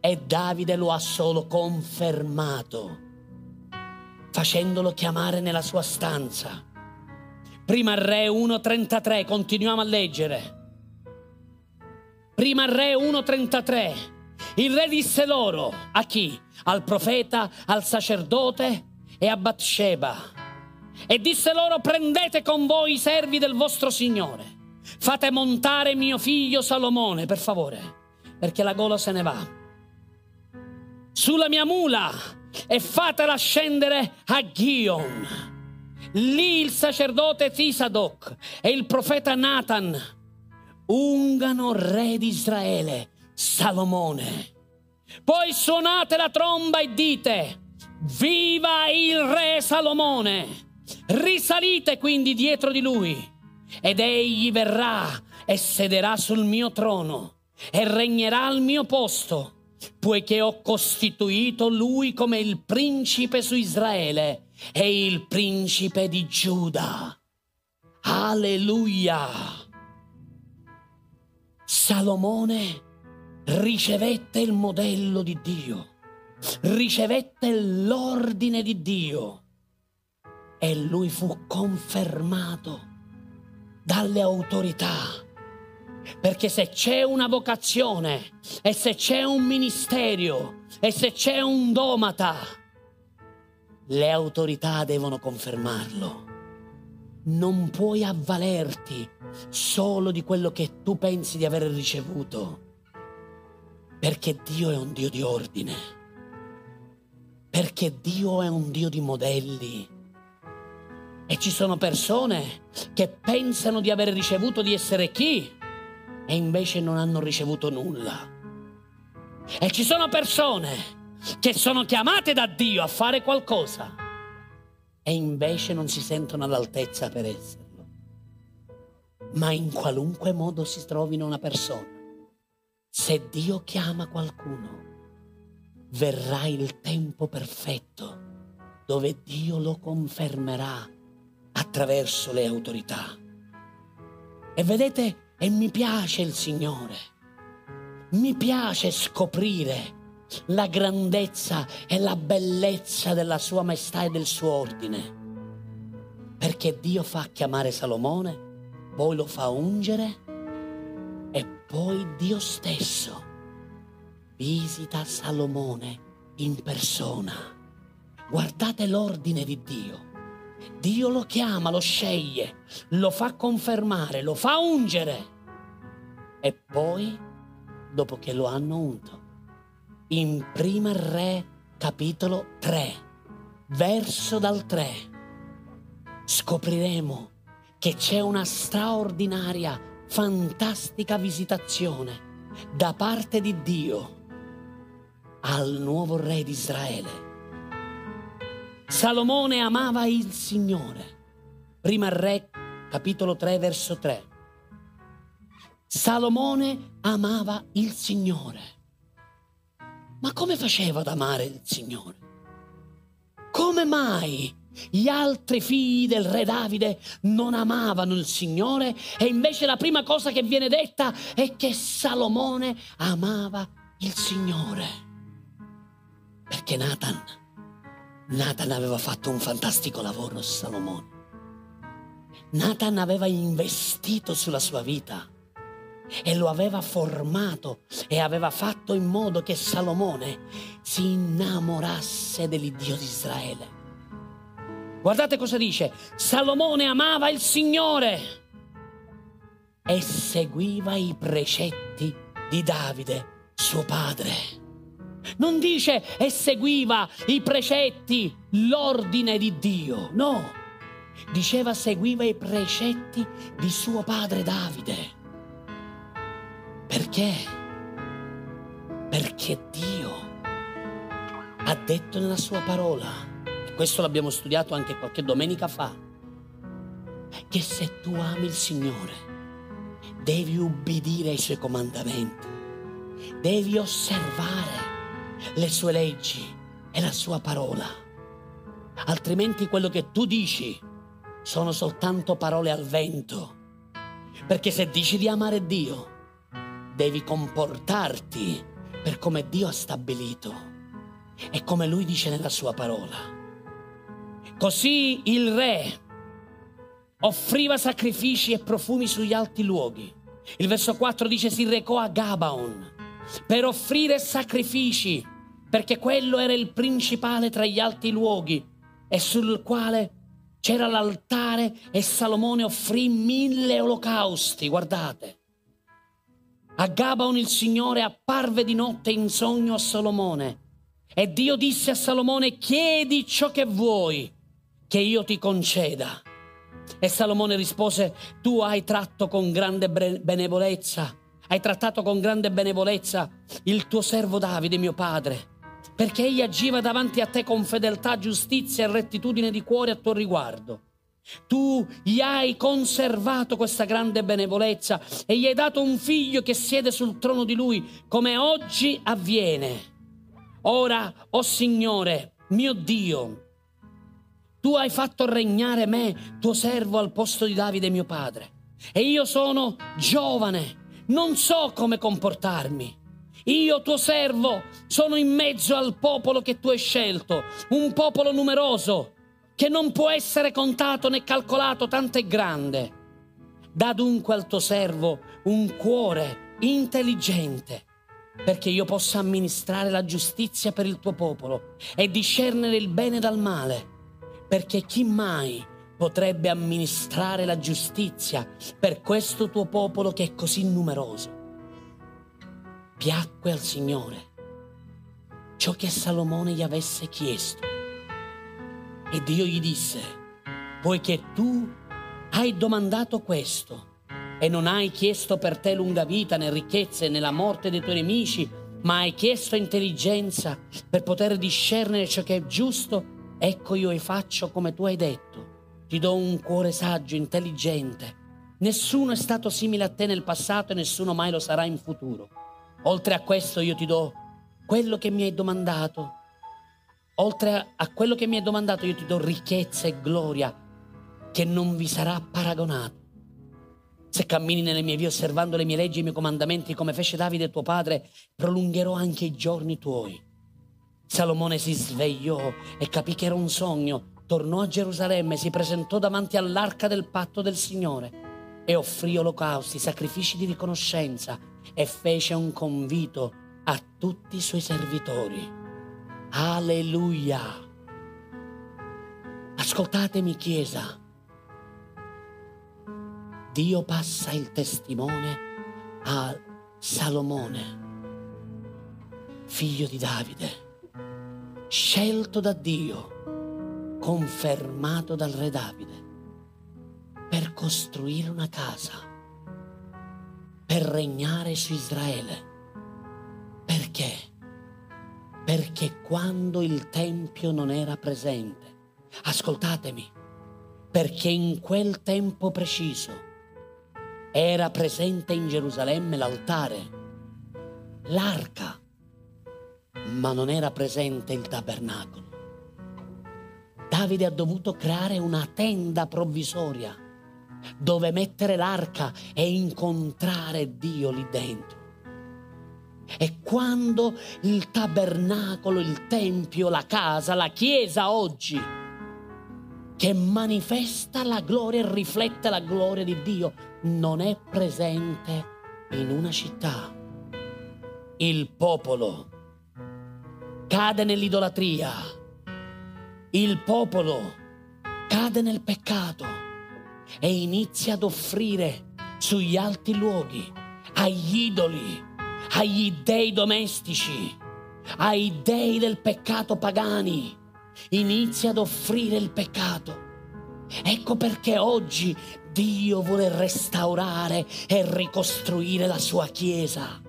e Davide lo ha solo confermato, facendolo chiamare nella sua stanza. Prima Re 1.33, continuiamo a leggere. Prima Re 1.33, il re disse loro, a chi? Al profeta, al sacerdote e a Bathsheba. E disse loro, prendete con voi i servi del vostro Signore, fate montare mio figlio Salomone, per favore, perché la gola se ne va sulla mia mula e fatela scendere a Gion. Lì il sacerdote Tisadoc e il profeta Nathan ungano re di Israele, Salomone. Poi suonate la tromba e dite, viva il re Salomone. Risalite quindi dietro di lui ed egli verrà e sederà sul mio trono e regnerà al mio posto poiché ho costituito lui come il principe su Israele e il principe di Giuda. Alleluia! Salomone ricevette il modello di Dio, ricevette l'ordine di Dio e lui fu confermato dalle autorità. Perché se c'è una vocazione e se c'è un ministero e se c'è un domata, le autorità devono confermarlo. Non puoi avvalerti solo di quello che tu pensi di aver ricevuto, perché Dio è un Dio di ordine, perché Dio è un Dio di modelli. E ci sono persone che pensano di aver ricevuto di essere chi e invece non hanno ricevuto nulla. E ci sono persone che sono chiamate da Dio a fare qualcosa e invece non si sentono all'altezza per esserlo. Ma in qualunque modo si trovino una persona, se Dio chiama qualcuno, verrà il tempo perfetto dove Dio lo confermerà attraverso le autorità. E vedete, e mi piace il Signore, mi piace scoprire la grandezza e la bellezza della sua maestà e del suo ordine. Perché Dio fa chiamare Salomone, poi lo fa ungere e poi Dio stesso visita Salomone in persona. Guardate l'ordine di Dio. Dio lo chiama, lo sceglie, lo fa confermare, lo fa ungere. E poi, dopo che lo hanno unto, in Prima Re capitolo 3, verso dal 3, scopriremo che c'è una straordinaria, fantastica visitazione da parte di Dio al nuovo re di Israele. Salomone amava il Signore. Prima Re capitolo 3 verso 3. Salomone amava il Signore. Ma come faceva ad amare il Signore? Come mai gli altri figli del re Davide non amavano il Signore e invece la prima cosa che viene detta è che Salomone amava il Signore? Perché Nathan, Nathan aveva fatto un fantastico lavoro su Salomone. Nathan aveva investito sulla sua vita e lo aveva formato e aveva fatto in modo che Salomone si innamorasse dell'Iddio di Israele. Guardate cosa dice, Salomone amava il Signore e seguiva i precetti di Davide, suo padre. Non dice e seguiva i precetti, l'ordine di Dio, no. Diceva seguiva i precetti di suo padre Davide. Perché? Perché Dio ha detto nella sua parola, e questo l'abbiamo studiato anche qualche domenica fa, che se tu ami il Signore devi ubbidire ai suoi comandamenti, devi osservare le sue leggi e la sua parola, altrimenti quello che tu dici sono soltanto parole al vento, perché se dici di amare Dio, devi comportarti per come Dio ha stabilito e come Lui dice nella sua parola. Così il re offriva sacrifici e profumi sugli alti luoghi. Il verso 4 dice si recò a Gabaon per offrire sacrifici, perché quello era il principale tra gli alti luoghi e sul quale c'era l'altare e Salomone offrì mille olocausti, guardate. A Gabaon il Signore apparve di notte in sogno a Salomone e Dio disse a Salomone chiedi ciò che vuoi che io ti conceda. E Salomone rispose tu hai tratto con grande benevolenza, hai trattato con grande benevolenza il tuo servo Davide mio padre, perché egli agiva davanti a te con fedeltà, giustizia e rettitudine di cuore a tuo riguardo. Tu gli hai conservato questa grande benevolenza e gli hai dato un figlio che siede sul trono di lui, come oggi avviene. Ora, o oh Signore, mio Dio, tu hai fatto regnare me, tuo servo, al posto di Davide mio padre. E io sono giovane, non so come comportarmi. Io tuo servo sono in mezzo al popolo che tu hai scelto, un popolo numeroso che non può essere contato né calcolato, tanto è grande. Da dunque al tuo servo un cuore intelligente perché io possa amministrare la giustizia per il tuo popolo e discernere il bene dal male, perché chi mai potrebbe amministrare la giustizia per questo tuo popolo che è così numeroso? Piacque al Signore ciò che Salomone gli avesse chiesto. E Dio gli disse, poiché tu hai domandato questo e non hai chiesto per te lunga vita né ricchezze né la morte dei tuoi nemici, ma hai chiesto intelligenza per poter discernere ciò che è giusto, ecco io vi faccio come tu hai detto. Ti do un cuore saggio, intelligente. Nessuno è stato simile a te nel passato e nessuno mai lo sarà in futuro. Oltre a questo io ti do quello che mi hai domandato. Oltre a quello che mi hai domandato io ti do ricchezza e gloria che non vi sarà paragonato. Se cammini nelle mie vie osservando le mie leggi e i miei comandamenti come fece Davide tuo padre, prolungherò anche i giorni tuoi. Salomone si svegliò e capì che era un sogno, tornò a Gerusalemme, si presentò davanti all'arca del patto del Signore e offrì olocausti, sacrifici di riconoscenza e fece un convito a tutti i suoi servitori. Alleluia! Ascoltatemi Chiesa, Dio passa il testimone a Salomone, figlio di Davide, scelto da Dio, confermato dal re Davide, per costruire una casa, per regnare su Israele. Perché? Perché quando il Tempio non era presente, ascoltatemi, perché in quel tempo preciso, era presente in Gerusalemme l'altare, l'arca, ma non era presente il tabernacolo. Davide ha dovuto creare una tenda provvisoria dove mettere l'arca e incontrare Dio lì dentro. E quando il tabernacolo, il tempio, la casa, la chiesa oggi, che manifesta la gloria e riflette la gloria di Dio, non è presente in una città. Il popolo cade nell'idolatria. Il popolo cade nel peccato e inizia ad offrire sugli alti luoghi, agli idoli, agli dei domestici, ai dei del peccato pagani. Inizia ad offrire il peccato. Ecco perché oggi Dio vuole restaurare e ricostruire la sua Chiesa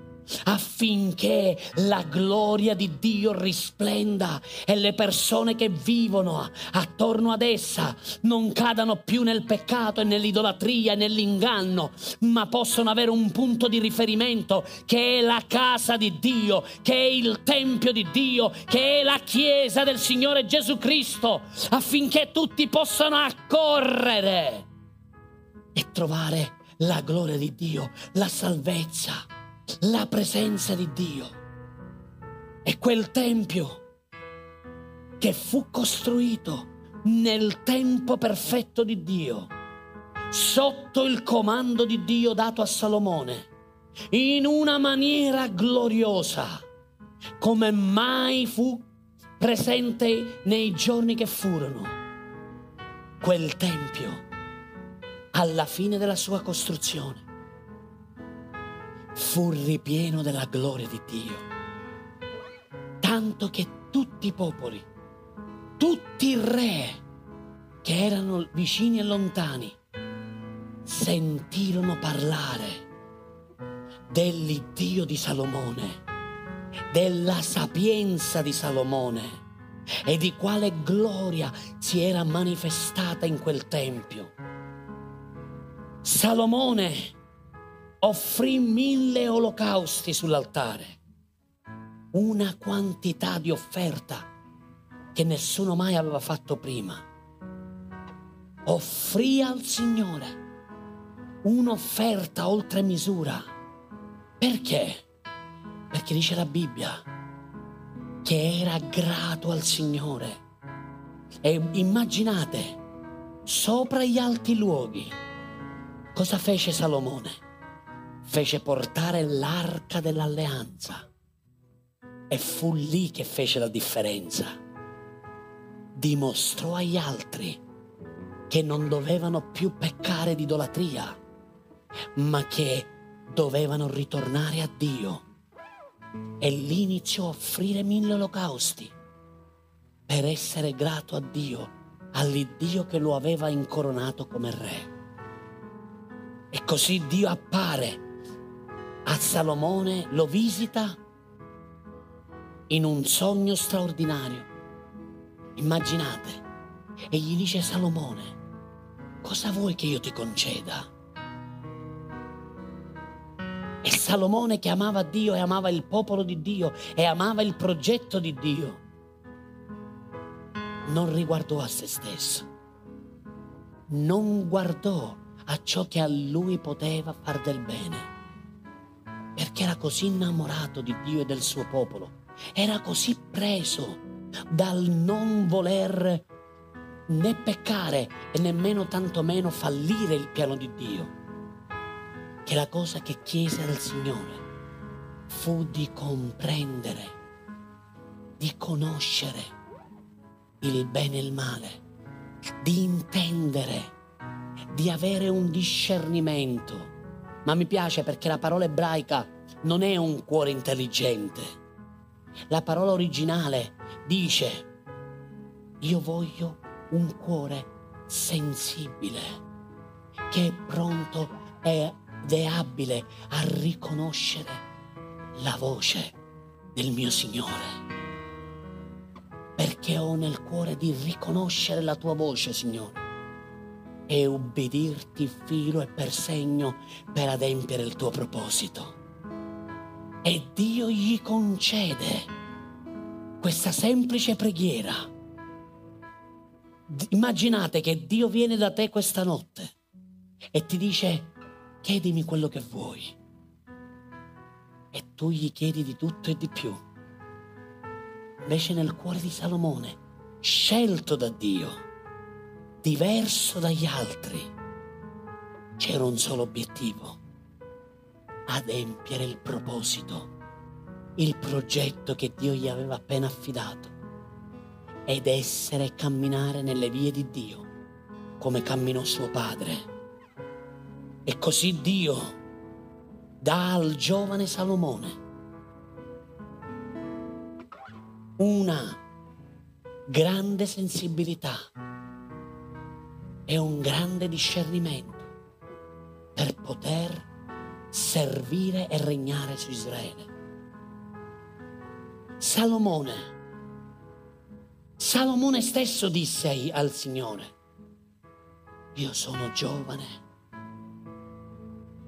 affinché la gloria di Dio risplenda e le persone che vivono attorno ad essa non cadano più nel peccato e nell'idolatria e nell'inganno, ma possono avere un punto di riferimento che è la casa di Dio, che è il Tempio di Dio, che è la Chiesa del Signore Gesù Cristo, affinché tutti possano accorrere e trovare la gloria di Dio, la salvezza, la presenza di Dio. E quel tempio che fu costruito nel tempo perfetto di Dio, sotto il comando di Dio dato a Salomone, in una maniera gloriosa, come mai fu presente nei giorni che furono. Quel tempio alla fine della sua costruzione, fu ripieno della gloria di Dio. Tanto che tutti i popoli, tutti i re che erano vicini e lontani, sentirono parlare dell'Iddio di Salomone, della sapienza di Salomone e di quale gloria si era manifestata in quel tempio. Salomone offrì mille olocausti sull'altare, una quantità di offerta che nessuno mai aveva fatto prima. Offrì al Signore un'offerta oltre misura. Perché? Perché dice la Bibbia che era grato al Signore. E immaginate, sopra gli alti luoghi, cosa fece Salomone? Fece portare l'arca dell'alleanza. E fu lì che fece la differenza. Dimostrò agli altri che non dovevano più peccare di idolatria, ma che dovevano ritornare a Dio. E lì iniziò a offrire mille olocausti per essere grato a Dio, all'Iddio che lo aveva incoronato come re. E così Dio appare a Salomone, lo visita in un sogno straordinario. Immaginate, e gli dice Salomone, cosa vuoi che io ti conceda? E Salomone che amava Dio e amava il popolo di Dio e amava il progetto di Dio, non riguardò a se stesso, non guardò a ciò che a lui poteva far del bene, perché era così innamorato di Dio e del suo popolo, era così preso dal non voler né peccare e nemmeno tantomeno fallire il piano di Dio, che la cosa che chiese al Signore fu di comprendere, di conoscere il bene e il male, di intendere, di avere un discernimento. Ma mi piace perché la parola ebraica non è un cuore intelligente. La parola originale dice, io voglio un cuore sensibile, che è pronto ed è abile a riconoscere la voce del mio Signore. Perché ho nel cuore di riconoscere la tua voce, Signore, e ubbidirti filo e per segno per adempiere il tuo proposito. E Dio gli concede questa semplice preghiera Immaginate che Dio viene da te questa notte e ti dice chiedimi quello che vuoi. E tu gli chiedi di tutto e di più. Invece nel cuore di Salomone, scelto da Dio, diverso dagli altri, c'era un solo obiettivo, adempiere il proposito, il progetto che Dio gli aveva appena affidato ed essere e camminare nelle vie di Dio, come camminò suo padre. E così Dio dà al giovane Salomone una grande sensibilità e un grande discernimento per poter servire e regnare su Israele. Salomone Salomone stesso disse al Signore, io sono giovane,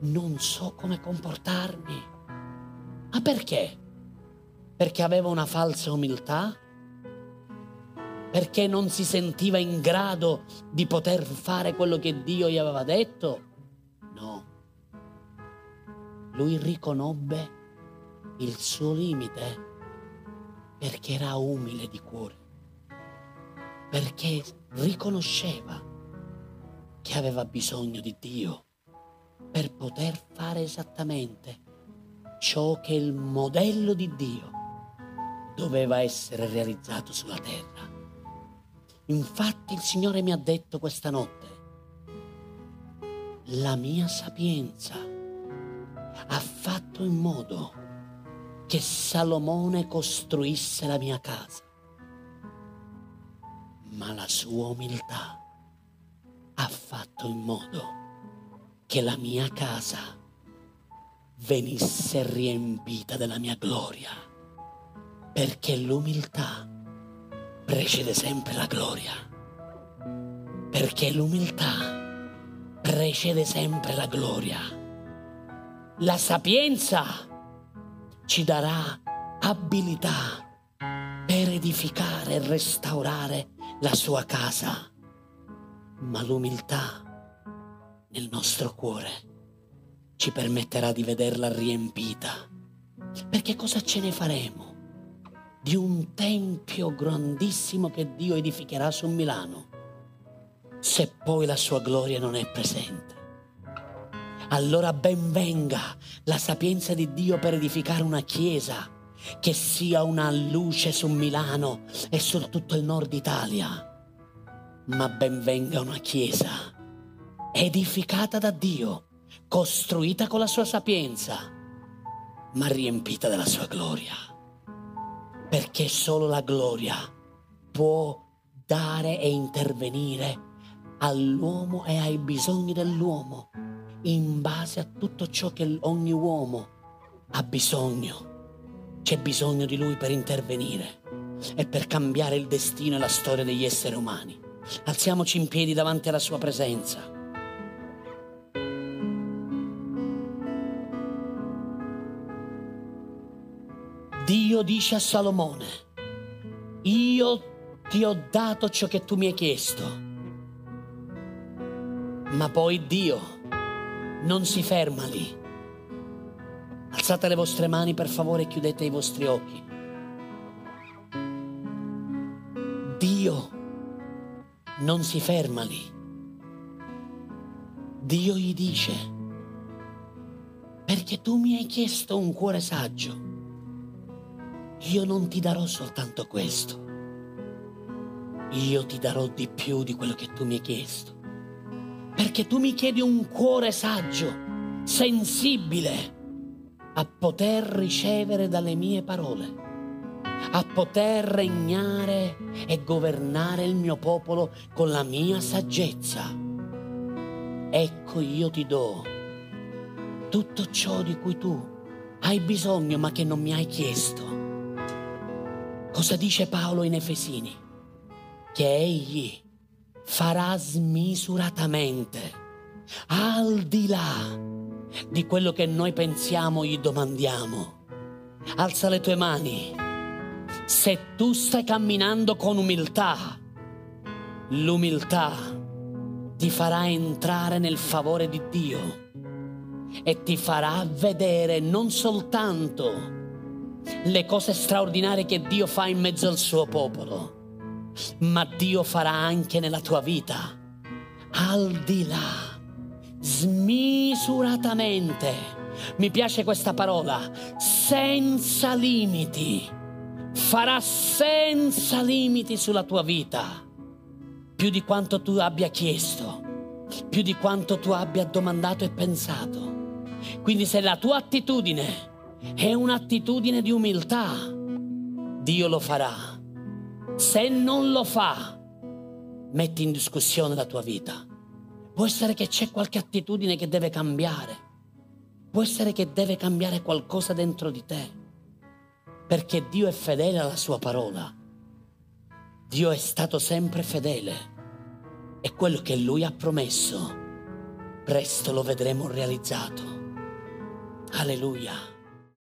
non so come comportarmi. Ma perché? Perché aveva una falsa umiltà? Perché non si sentiva in grado di poter fare quello che Dio gli aveva detto? No. Lui riconobbe il suo limite perché era umile di cuore perché riconosceva che aveva bisogno di Dio per poter fare esattamente ciò che il modello di Dio doveva essere realizzato sulla terra. Infatti il Signore mi ha detto questa notte, la mia sapienza ha fatto in modo che Salomone costruisse la mia casa ma la sua umiltà ha fatto in modo che la mia casa venisse riempita della mia gloria, perché l'umiltà precede sempre la gloria, perché l'umiltà precede sempre la gloria. La sapienza ci darà abilità per edificare e restaurare la sua casa, ma l'umiltà nel nostro cuore ci permetterà di vederla riempita Perché cosa ce ne faremo di un tempio grandissimo che Dio edificherà su Milano se poi la sua gloria non è presente? Allora ben venga la sapienza di Dio per edificare una chiesa che sia una luce su Milano e su tutto il nord Italia. Ma ben venga una chiesa edificata da Dio, costruita con la sua sapienza ma riempita della sua gloria. Perché solo la gloria può dare e intervenire all'uomo e ai bisogni dell'uomo in base a tutto ciò che ogni uomo ha bisogno. C'è bisogno di lui per intervenire e per cambiare il destino e la storia degli esseri umani. Alziamoci in piedi davanti alla sua presenza. Dio dice a Salomone, io ti ho dato ciò che tu mi hai chiesto. Ma poi Dio non si ferma lì. Alzate le vostre mani per favore e chiudete i vostri occhi. Dio non si ferma lì. Dio gli dice, perché tu mi hai chiesto un cuore saggio io non ti darò soltanto questo, io ti darò di più di quello che tu mi hai chiesto, perché tu mi chiedi un cuore saggio, sensibile, a poter ricevere dalle mie parole, a poter regnare e governare il mio popolo con la mia saggezza. Ecco io ti do tutto ciò di cui tu hai bisogno ma che non mi hai chiesto Cosa dice Paolo in Efesini? Che egli farà smisuratamente, al di là di quello che noi pensiamo, gli domandiamo. Alza le tue mani. Se tu stai camminando con umiltà, l'umiltà ti farà entrare nel favore di Dio e ti farà vedere non soltanto le cose straordinarie che Dio fa in mezzo al suo popolo, ma Dio farà anche nella tua vita, al di là, smisuratamente. Mi piace questa parola, senza limiti. Farà senza limiti sulla tua vita, più di quanto tu abbia chiesto, più di quanto tu abbia domandato e pensato. Quindi se la tua attitudine è un'attitudine di umiltà. Dio lo farà. Se non lo fa, metti in discussione la tua vita. Può essere che c'è qualche attitudine che deve cambiare. Può essere che deve cambiare qualcosa dentro di te. Perché Dio è fedele alla sua parola. Dio è stato sempre fedele. E quello che Lui ha promesso, presto lo vedremo realizzato. Alleluia.